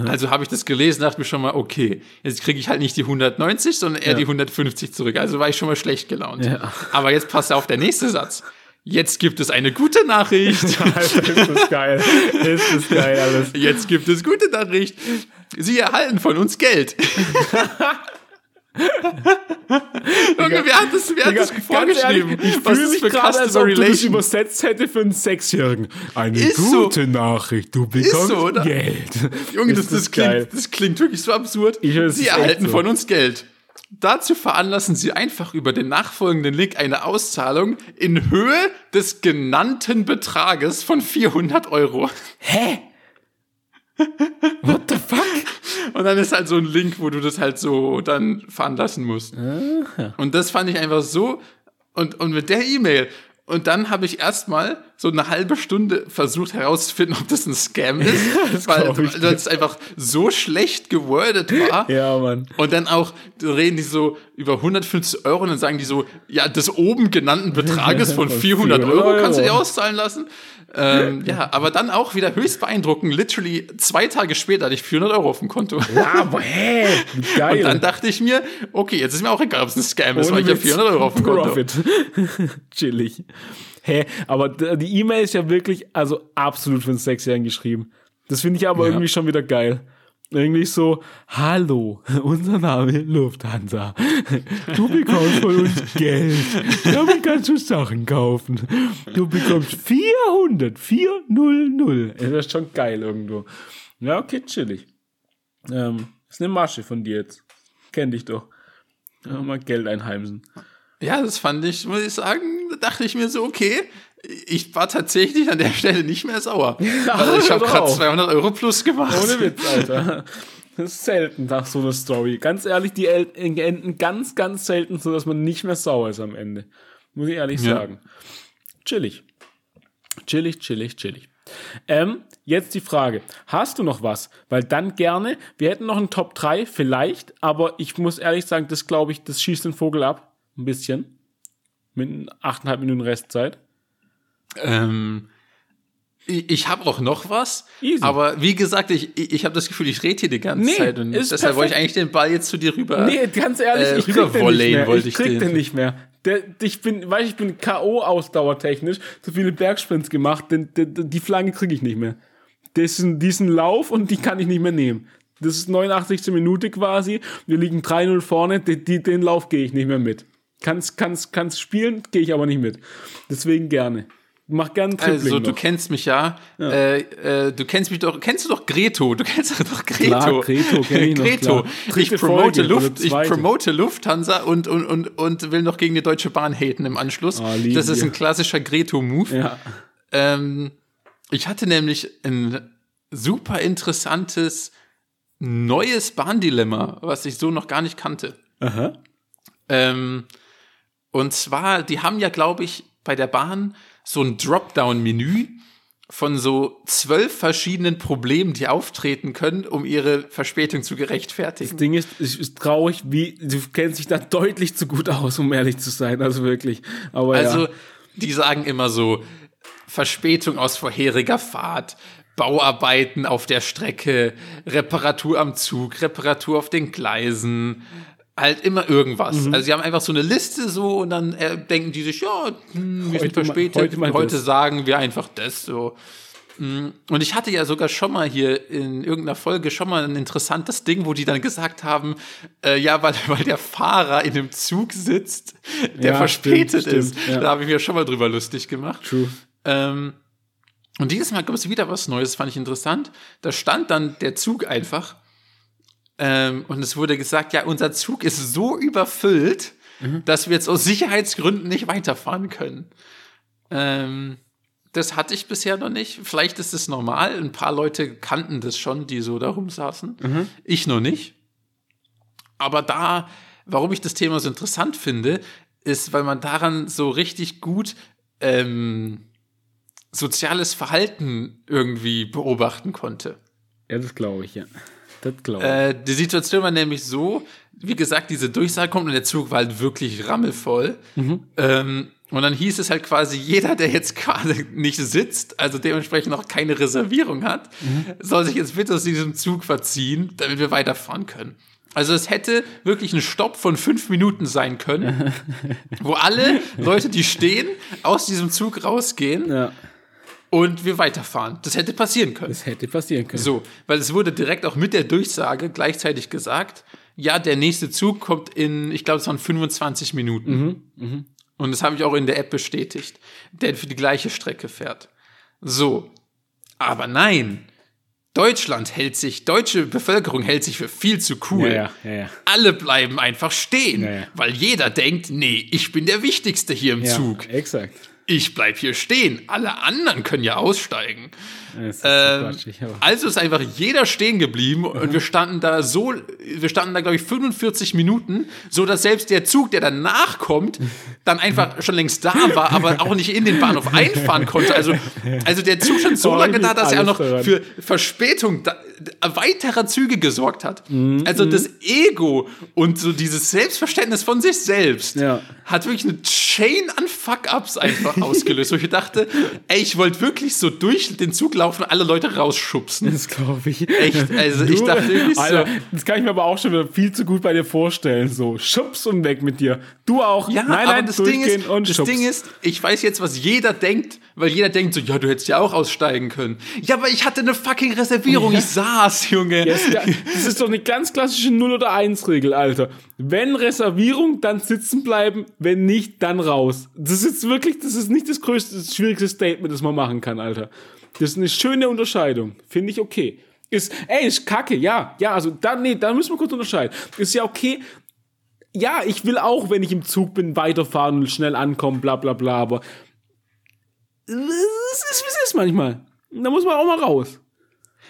Also habe ich das gelesen, dachte mir schon mal, okay, jetzt kriege ich halt nicht die 190, sondern eher Ja. die 150 zurück. Also war ich schon mal schlecht gelaunt. Ja. Aber jetzt passt auf der nächste Satz. Jetzt gibt es eine gute Nachricht. Ist das geil. Ist das geil alles. Jetzt gibt es gute Nachricht. Sie erhalten von uns Geld. Junge, wer hat das, wer hat das vorgeschrieben? ehrlich, ich fühle mich gerade, als ob du das übersetzt hätte für einen Sechsjährigen. Eine Ist so. gute Nachricht, du bekommst so? Geld. Junge, das, das, klingt, das klingt wirklich so absurd. Sie erhalten so. von uns Geld. Dazu veranlassen Sie einfach über den nachfolgenden Link eine Auszahlung in Höhe des genannten Betrages von 400 Euro. Hä? What the fuck? Und dann ist halt so ein Link, wo du das halt so dann veranlassen musst. Und das fand ich einfach so. Und, und mit der E-Mail. Und dann habe ich erstmal so eine halbe Stunde versucht herauszufinden, ob das ein Scam ist, das weil das einfach so schlecht gewordet war. Ja, Mann. Und dann auch reden die so über 150 Euro und dann sagen die so, ja, des oben genannten Betrages von 400 Euro kannst du dir auszahlen lassen. Ähm, ja, aber dann auch wieder höchst beeindruckend. Literally zwei Tage später hatte ich 400 Euro auf dem Konto. Ja, aber hä? Geil. Und dann dachte ich mir, okay, jetzt ist mir auch egal, ob es ein Scam ist, Ohne weil ich habe Witz. 400 Euro auf dem Konto. Profit. Chillig. Hä? Aber die E-Mail ist ja wirklich, also absolut für einen Sechsjährigen geschrieben. Das finde ich aber Ja. irgendwie schon wieder geil. Irgendwie so, hallo, unser Name Lufthansa. Du bekommst von uns Geld. Damit kannst du Sachen kaufen. Du bekommst 400, 400. Das ist schon geil irgendwo. Ja, okay, chillig. Ähm, ist eine Masche von dir jetzt. Kenn dich doch. Ja, mal Geld einheimsen. Ja, das fand ich, muss ich sagen, da dachte ich mir so, okay, ich war tatsächlich an der Stelle nicht mehr sauer. Also ich habe gerade auf. 200 Euro plus gemacht. Ohne Witz, Alter. Das ist selten nach so einer Story. Ganz ehrlich, die enden ganz, ganz selten so, dass man nicht mehr sauer ist am Ende. Muss ich ehrlich Ja. sagen. Chillig. Chillig, chillig, chillig. Ähm, jetzt die Frage. Hast du noch was? Weil dann gerne, wir hätten noch einen Top 3 vielleicht, aber ich muss ehrlich sagen, das glaube ich, das schießt den Vogel ab. Ein bisschen. Mit 8,5 Minuten Restzeit. Ähm, ich ich habe auch noch was, Easy. aber wie gesagt, ich, ich habe das Gefühl, ich rede hier die ganze Nee, Zeit und deshalb wollte ich perfekt. eigentlich den Ball jetzt zu dir rüber. Nee, ganz ehrlich, äh, ich krieg den nicht mehr. Ich ich krieg den. den nicht mehr. Der, ich bin, weißt, ich bin K.O. ausdauertechnisch, so viele Bergsprints gemacht, den, den, die Flanke kriege ich nicht mehr. Diesen, diesen Lauf und die kann ich nicht mehr nehmen. Das ist 89. Minute quasi. Wir liegen 3-0 vorne, die, den Lauf gehe ich nicht mehr mit. Kannst, kannst, kannst spielen, gehe ich aber nicht mit. Deswegen gerne. Mach gerne ein Tripling Also du noch. kennst mich ja, Äh, äh, du kennst mich doch, kennst du doch Greto, du kennst doch Greto. Klar, Greto kenn ich noch, Greto. klar. Ich promote Folge Luft, ich promote Lufthansa und, und, und, und will noch gegen die Deutsche Bahn haten im Anschluss. Lieben das ist ein klassischer Greto-Move. Ja. Ähm, ich hatte nämlich ein super interessantes neues Bahndilemma, was ich so noch gar nicht kannte. Aha. Ähm, und zwar, die haben ja, glaube ich, bei der Bahn so ein Dropdown-Menü von so zwölf verschiedenen Problemen, die auftreten können, um ihre Verspätung zu gerechtfertigen. Das Ding ist, es ist traurig, wie, du kennst dich da deutlich zu gut aus, um ehrlich zu sein, also wirklich. Aber Also, ja. die sagen immer so, Verspätung aus vorheriger Fahrt, Bauarbeiten auf der Strecke, Reparatur am Zug, Reparatur auf den Gleisen, halt immer irgendwas. Mhm. Also sie haben einfach so eine Liste so und dann äh, denken die sich, ja, hm, wir Heute sind verspätet, heute heute, mal sagen wir einfach das so. Mm, Und ich hatte ja sogar schon mal hier in irgendeiner Folge schon mal ein interessantes Ding, wo die dann gesagt haben, äh, ja, weil, weil der Fahrer in dem Zug sitzt, der Ja, verspätet stimmt, ist. stimmt, ja. Da habe ich mir schon mal drüber lustig gemacht. True. Ähm, und dieses Mal gab es wieder was Neues, fand ich interessant. Da stand dann der Zug einfach ähm, und es wurde gesagt, ja, unser Zug ist so überfüllt, Mhm. dass wir jetzt aus Sicherheitsgründen nicht weiterfahren können. Ähm, das hatte ich bisher noch nicht. Vielleicht ist es normal. Ein paar Leute kannten das schon, die so da rumsaßen. Mhm. Ich noch nicht. Aber da, warum ich das Thema so interessant finde, ist, weil man daran so richtig gut ähm, soziales Verhalten irgendwie beobachten konnte. Ja, das glaube ich, ja. Das glaube Äh, die Situation war nämlich so, wie gesagt, diese Durchsage kommt und der Zug war halt wirklich rammelvoll. Ähm, und dann hieß es halt quasi, jeder, der jetzt gerade nicht sitzt, also dementsprechend noch keine Reservierung hat, soll sich jetzt bitte aus diesem Zug verziehen, damit wir weiterfahren können. Also es hätte wirklich ein Stopp von fünf Minuten sein können, wo alle Leute, die stehen, aus diesem Zug rausgehen. Ja, und wir weiterfahren. Das hätte passieren können. das hätte passieren können. So, weil es wurde direkt auch mit der Durchsage gleichzeitig gesagt, ja, der nächste Zug kommt in, ich glaube, es waren 25 Minuten. Und das habe ich auch in der App bestätigt, der für die gleiche Strecke fährt. So, aber nein, Deutschland hält sich, deutsche Bevölkerung hält sich für viel zu cool. Ja, ja, ja. Alle bleiben einfach stehen, weil jeder denkt, nee, ich bin der Wichtigste hier im Ja, Zug. exakt. Ich bleib hier stehen. Alle anderen können ja aussteigen. Ist Ähm, also ist einfach jeder stehen geblieben und wir standen da so, wir standen da glaube ich 45 Minuten, so dass selbst der Zug, der danach kommt, dann einfach schon längst da war, aber auch nicht in den Bahnhof einfahren konnte. Also, also der Zug schon so Oh, lange da, dass er auch noch für Verspätung da, weiterer Züge gesorgt hat. Mhm, Also das Ego und so dieses Selbstverständnis von sich selbst Ja. hat wirklich eine Chain an Fuck-Ups einfach ausgelöst, wo ich dachte, ey, ich wollte wirklich so durch den Zug laufen, alle Leute rausschubsen. Das glaube ich. Echt, also ich dachte wirklich so- Alter, das kann ich mir aber auch schon wieder viel zu gut bei dir vorstellen. So, schubs und weg mit dir. Du auch. Ja, nein, nein, das Ding ist, und das. Ding ist, ich weiß jetzt, was jeder denkt, weil jeder denkt so, ja, du hättest ja auch aussteigen können. Ja, aber ich hatte eine fucking Reservierung, ich saß, Junge. Das ist ja- das ist doch eine ganz klassische 0 oder 1 Regel, Alter. Wenn Reservierung, dann sitzen bleiben, wenn nicht, dann raus. Das ist jetzt wirklich, das ist nicht das größte, das schwierigste Statement, das man machen kann, Alter. Das ist eine schöne Unterscheidung. Finde ich okay. Ist, ey, ist kacke, ja, ja, also dann, nee, dann müssen wir kurz unterscheiden. Ist ja okay, ja, ich will auch, wenn ich im Zug bin, weiterfahren und schnell ankommen, bla bla bla, aber es ist, wie es ist manchmal. Da muss man auch mal raus.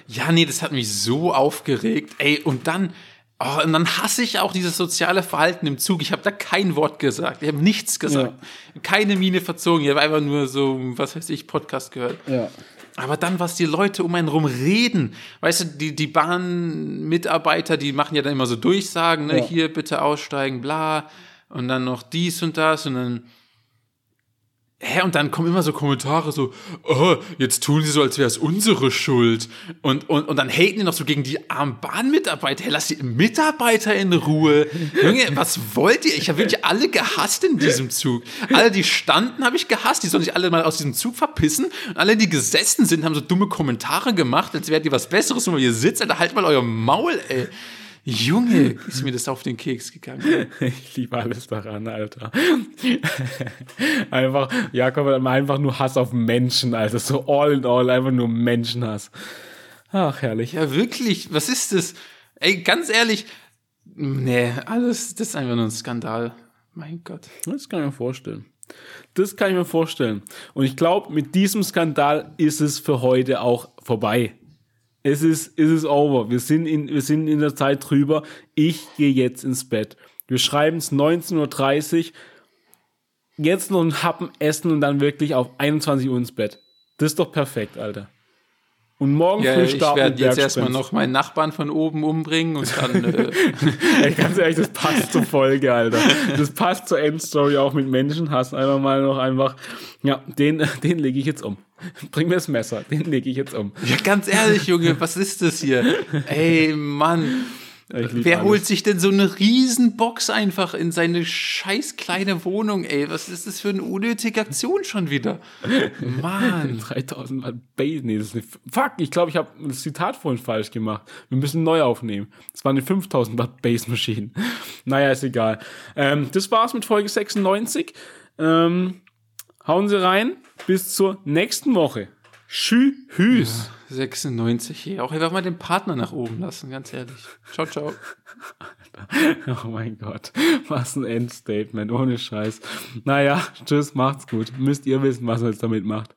Ja, nee, das hat mich so aufgeregt. Ey, und dann, oh, und dann hasse ich auch dieses soziale Verhalten im Zug. Ich habe da kein Wort gesagt. Ich habe nichts gesagt. Keine Miene verzogen. Ich habe einfach nur so, was weiß ich, Podcast gehört. Ja. Aber dann, was die Leute um einen rum reden, weißt du, die, die Bahnmitarbeiter, die machen ja dann immer so Durchsagen, ne, Ja. hier bitte aussteigen, bla, und dann noch dies und das und dann, hä, und dann kommen immer so Kommentare so, oh, jetzt tun sie so, als wäre es unsere Schuld. Und, und, und dann haten die noch so gegen die armen Bahnmitarbeiter, hey, lass die Mitarbeiter in Ruhe. Junge, was wollt ihr? Ich habe wirklich alle gehasst in diesem Zug. Alle, die standen, habe ich gehasst. Die sollen sich alle mal aus diesem Zug verpissen. Und alle, die gesessen sind, haben so dumme Kommentare gemacht, als wärt ihr was Besseres, nur weil ihr sitzt. Alter, halt mal euer Maul, ey. Junge, ist mir das auf den Keks gegangen. Ich liebe alles daran, Alter. einfach, Jakob hat einfach nur Hass auf Menschen, Alter. So all in all, einfach nur Menschenhass. Ach, herrlich. Ja, wirklich, was ist das? Ey, ganz ehrlich, nee, alles, das ist einfach nur ein Skandal. Mein Gott. Das kann ich mir vorstellen. Das kann ich mir vorstellen. Und ich glaube, mit diesem Skandal ist es für heute auch vorbei. Es ist, es ist over. Wir sind in, wir sind in der Zeit drüber. Ich gehe jetzt ins Bett. Wir schreiben es 19.30 Uhr. Jetzt noch einen Happen essen und dann wirklich auf 21 Uhr ins Bett. Das ist doch perfekt, Alter. Und morgen Ja, früh ich starten werde mit jetzt erstmal noch meinen Nachbarn von oben umbringen und dann. Äh, Ey, ganz ehrlich, das passt zur Folge, Alter. Das passt zur Endstory auch mit Menschenhass. Einfach mal noch einfach, ja, den, den lege ich jetzt um. Bring mir das Messer, den lege ich jetzt um. ja, ganz ehrlich, Junge, was ist das hier? Ey, Mann. Wer alles. holt sich denn so eine Riesenbox einfach in seine scheiß kleine Wohnung, ey? Was ist das für eine unnötige Aktion schon wieder? Mann. 3000 Watt Bass, nee, das ist eine, fuck, ich glaube, ich habe das Zitat vorhin falsch gemacht. Wir müssen neu aufnehmen. Das war eine 5000 Watt Bass Maschine. Naja, ist egal. Ähm, das war's mit Folge 96. Ähm, hauen Sie rein. Bis zur nächsten Woche. Tschüss. 96 hier. Auch einfach mal den Partner nach oben lassen, ganz ehrlich. Ciao, ciao. Oh mein Gott, was ein Endstatement, ohne Scheiß. Naja, tschüss, macht's gut. Müsst ihr wissen, was ihr jetzt damit macht.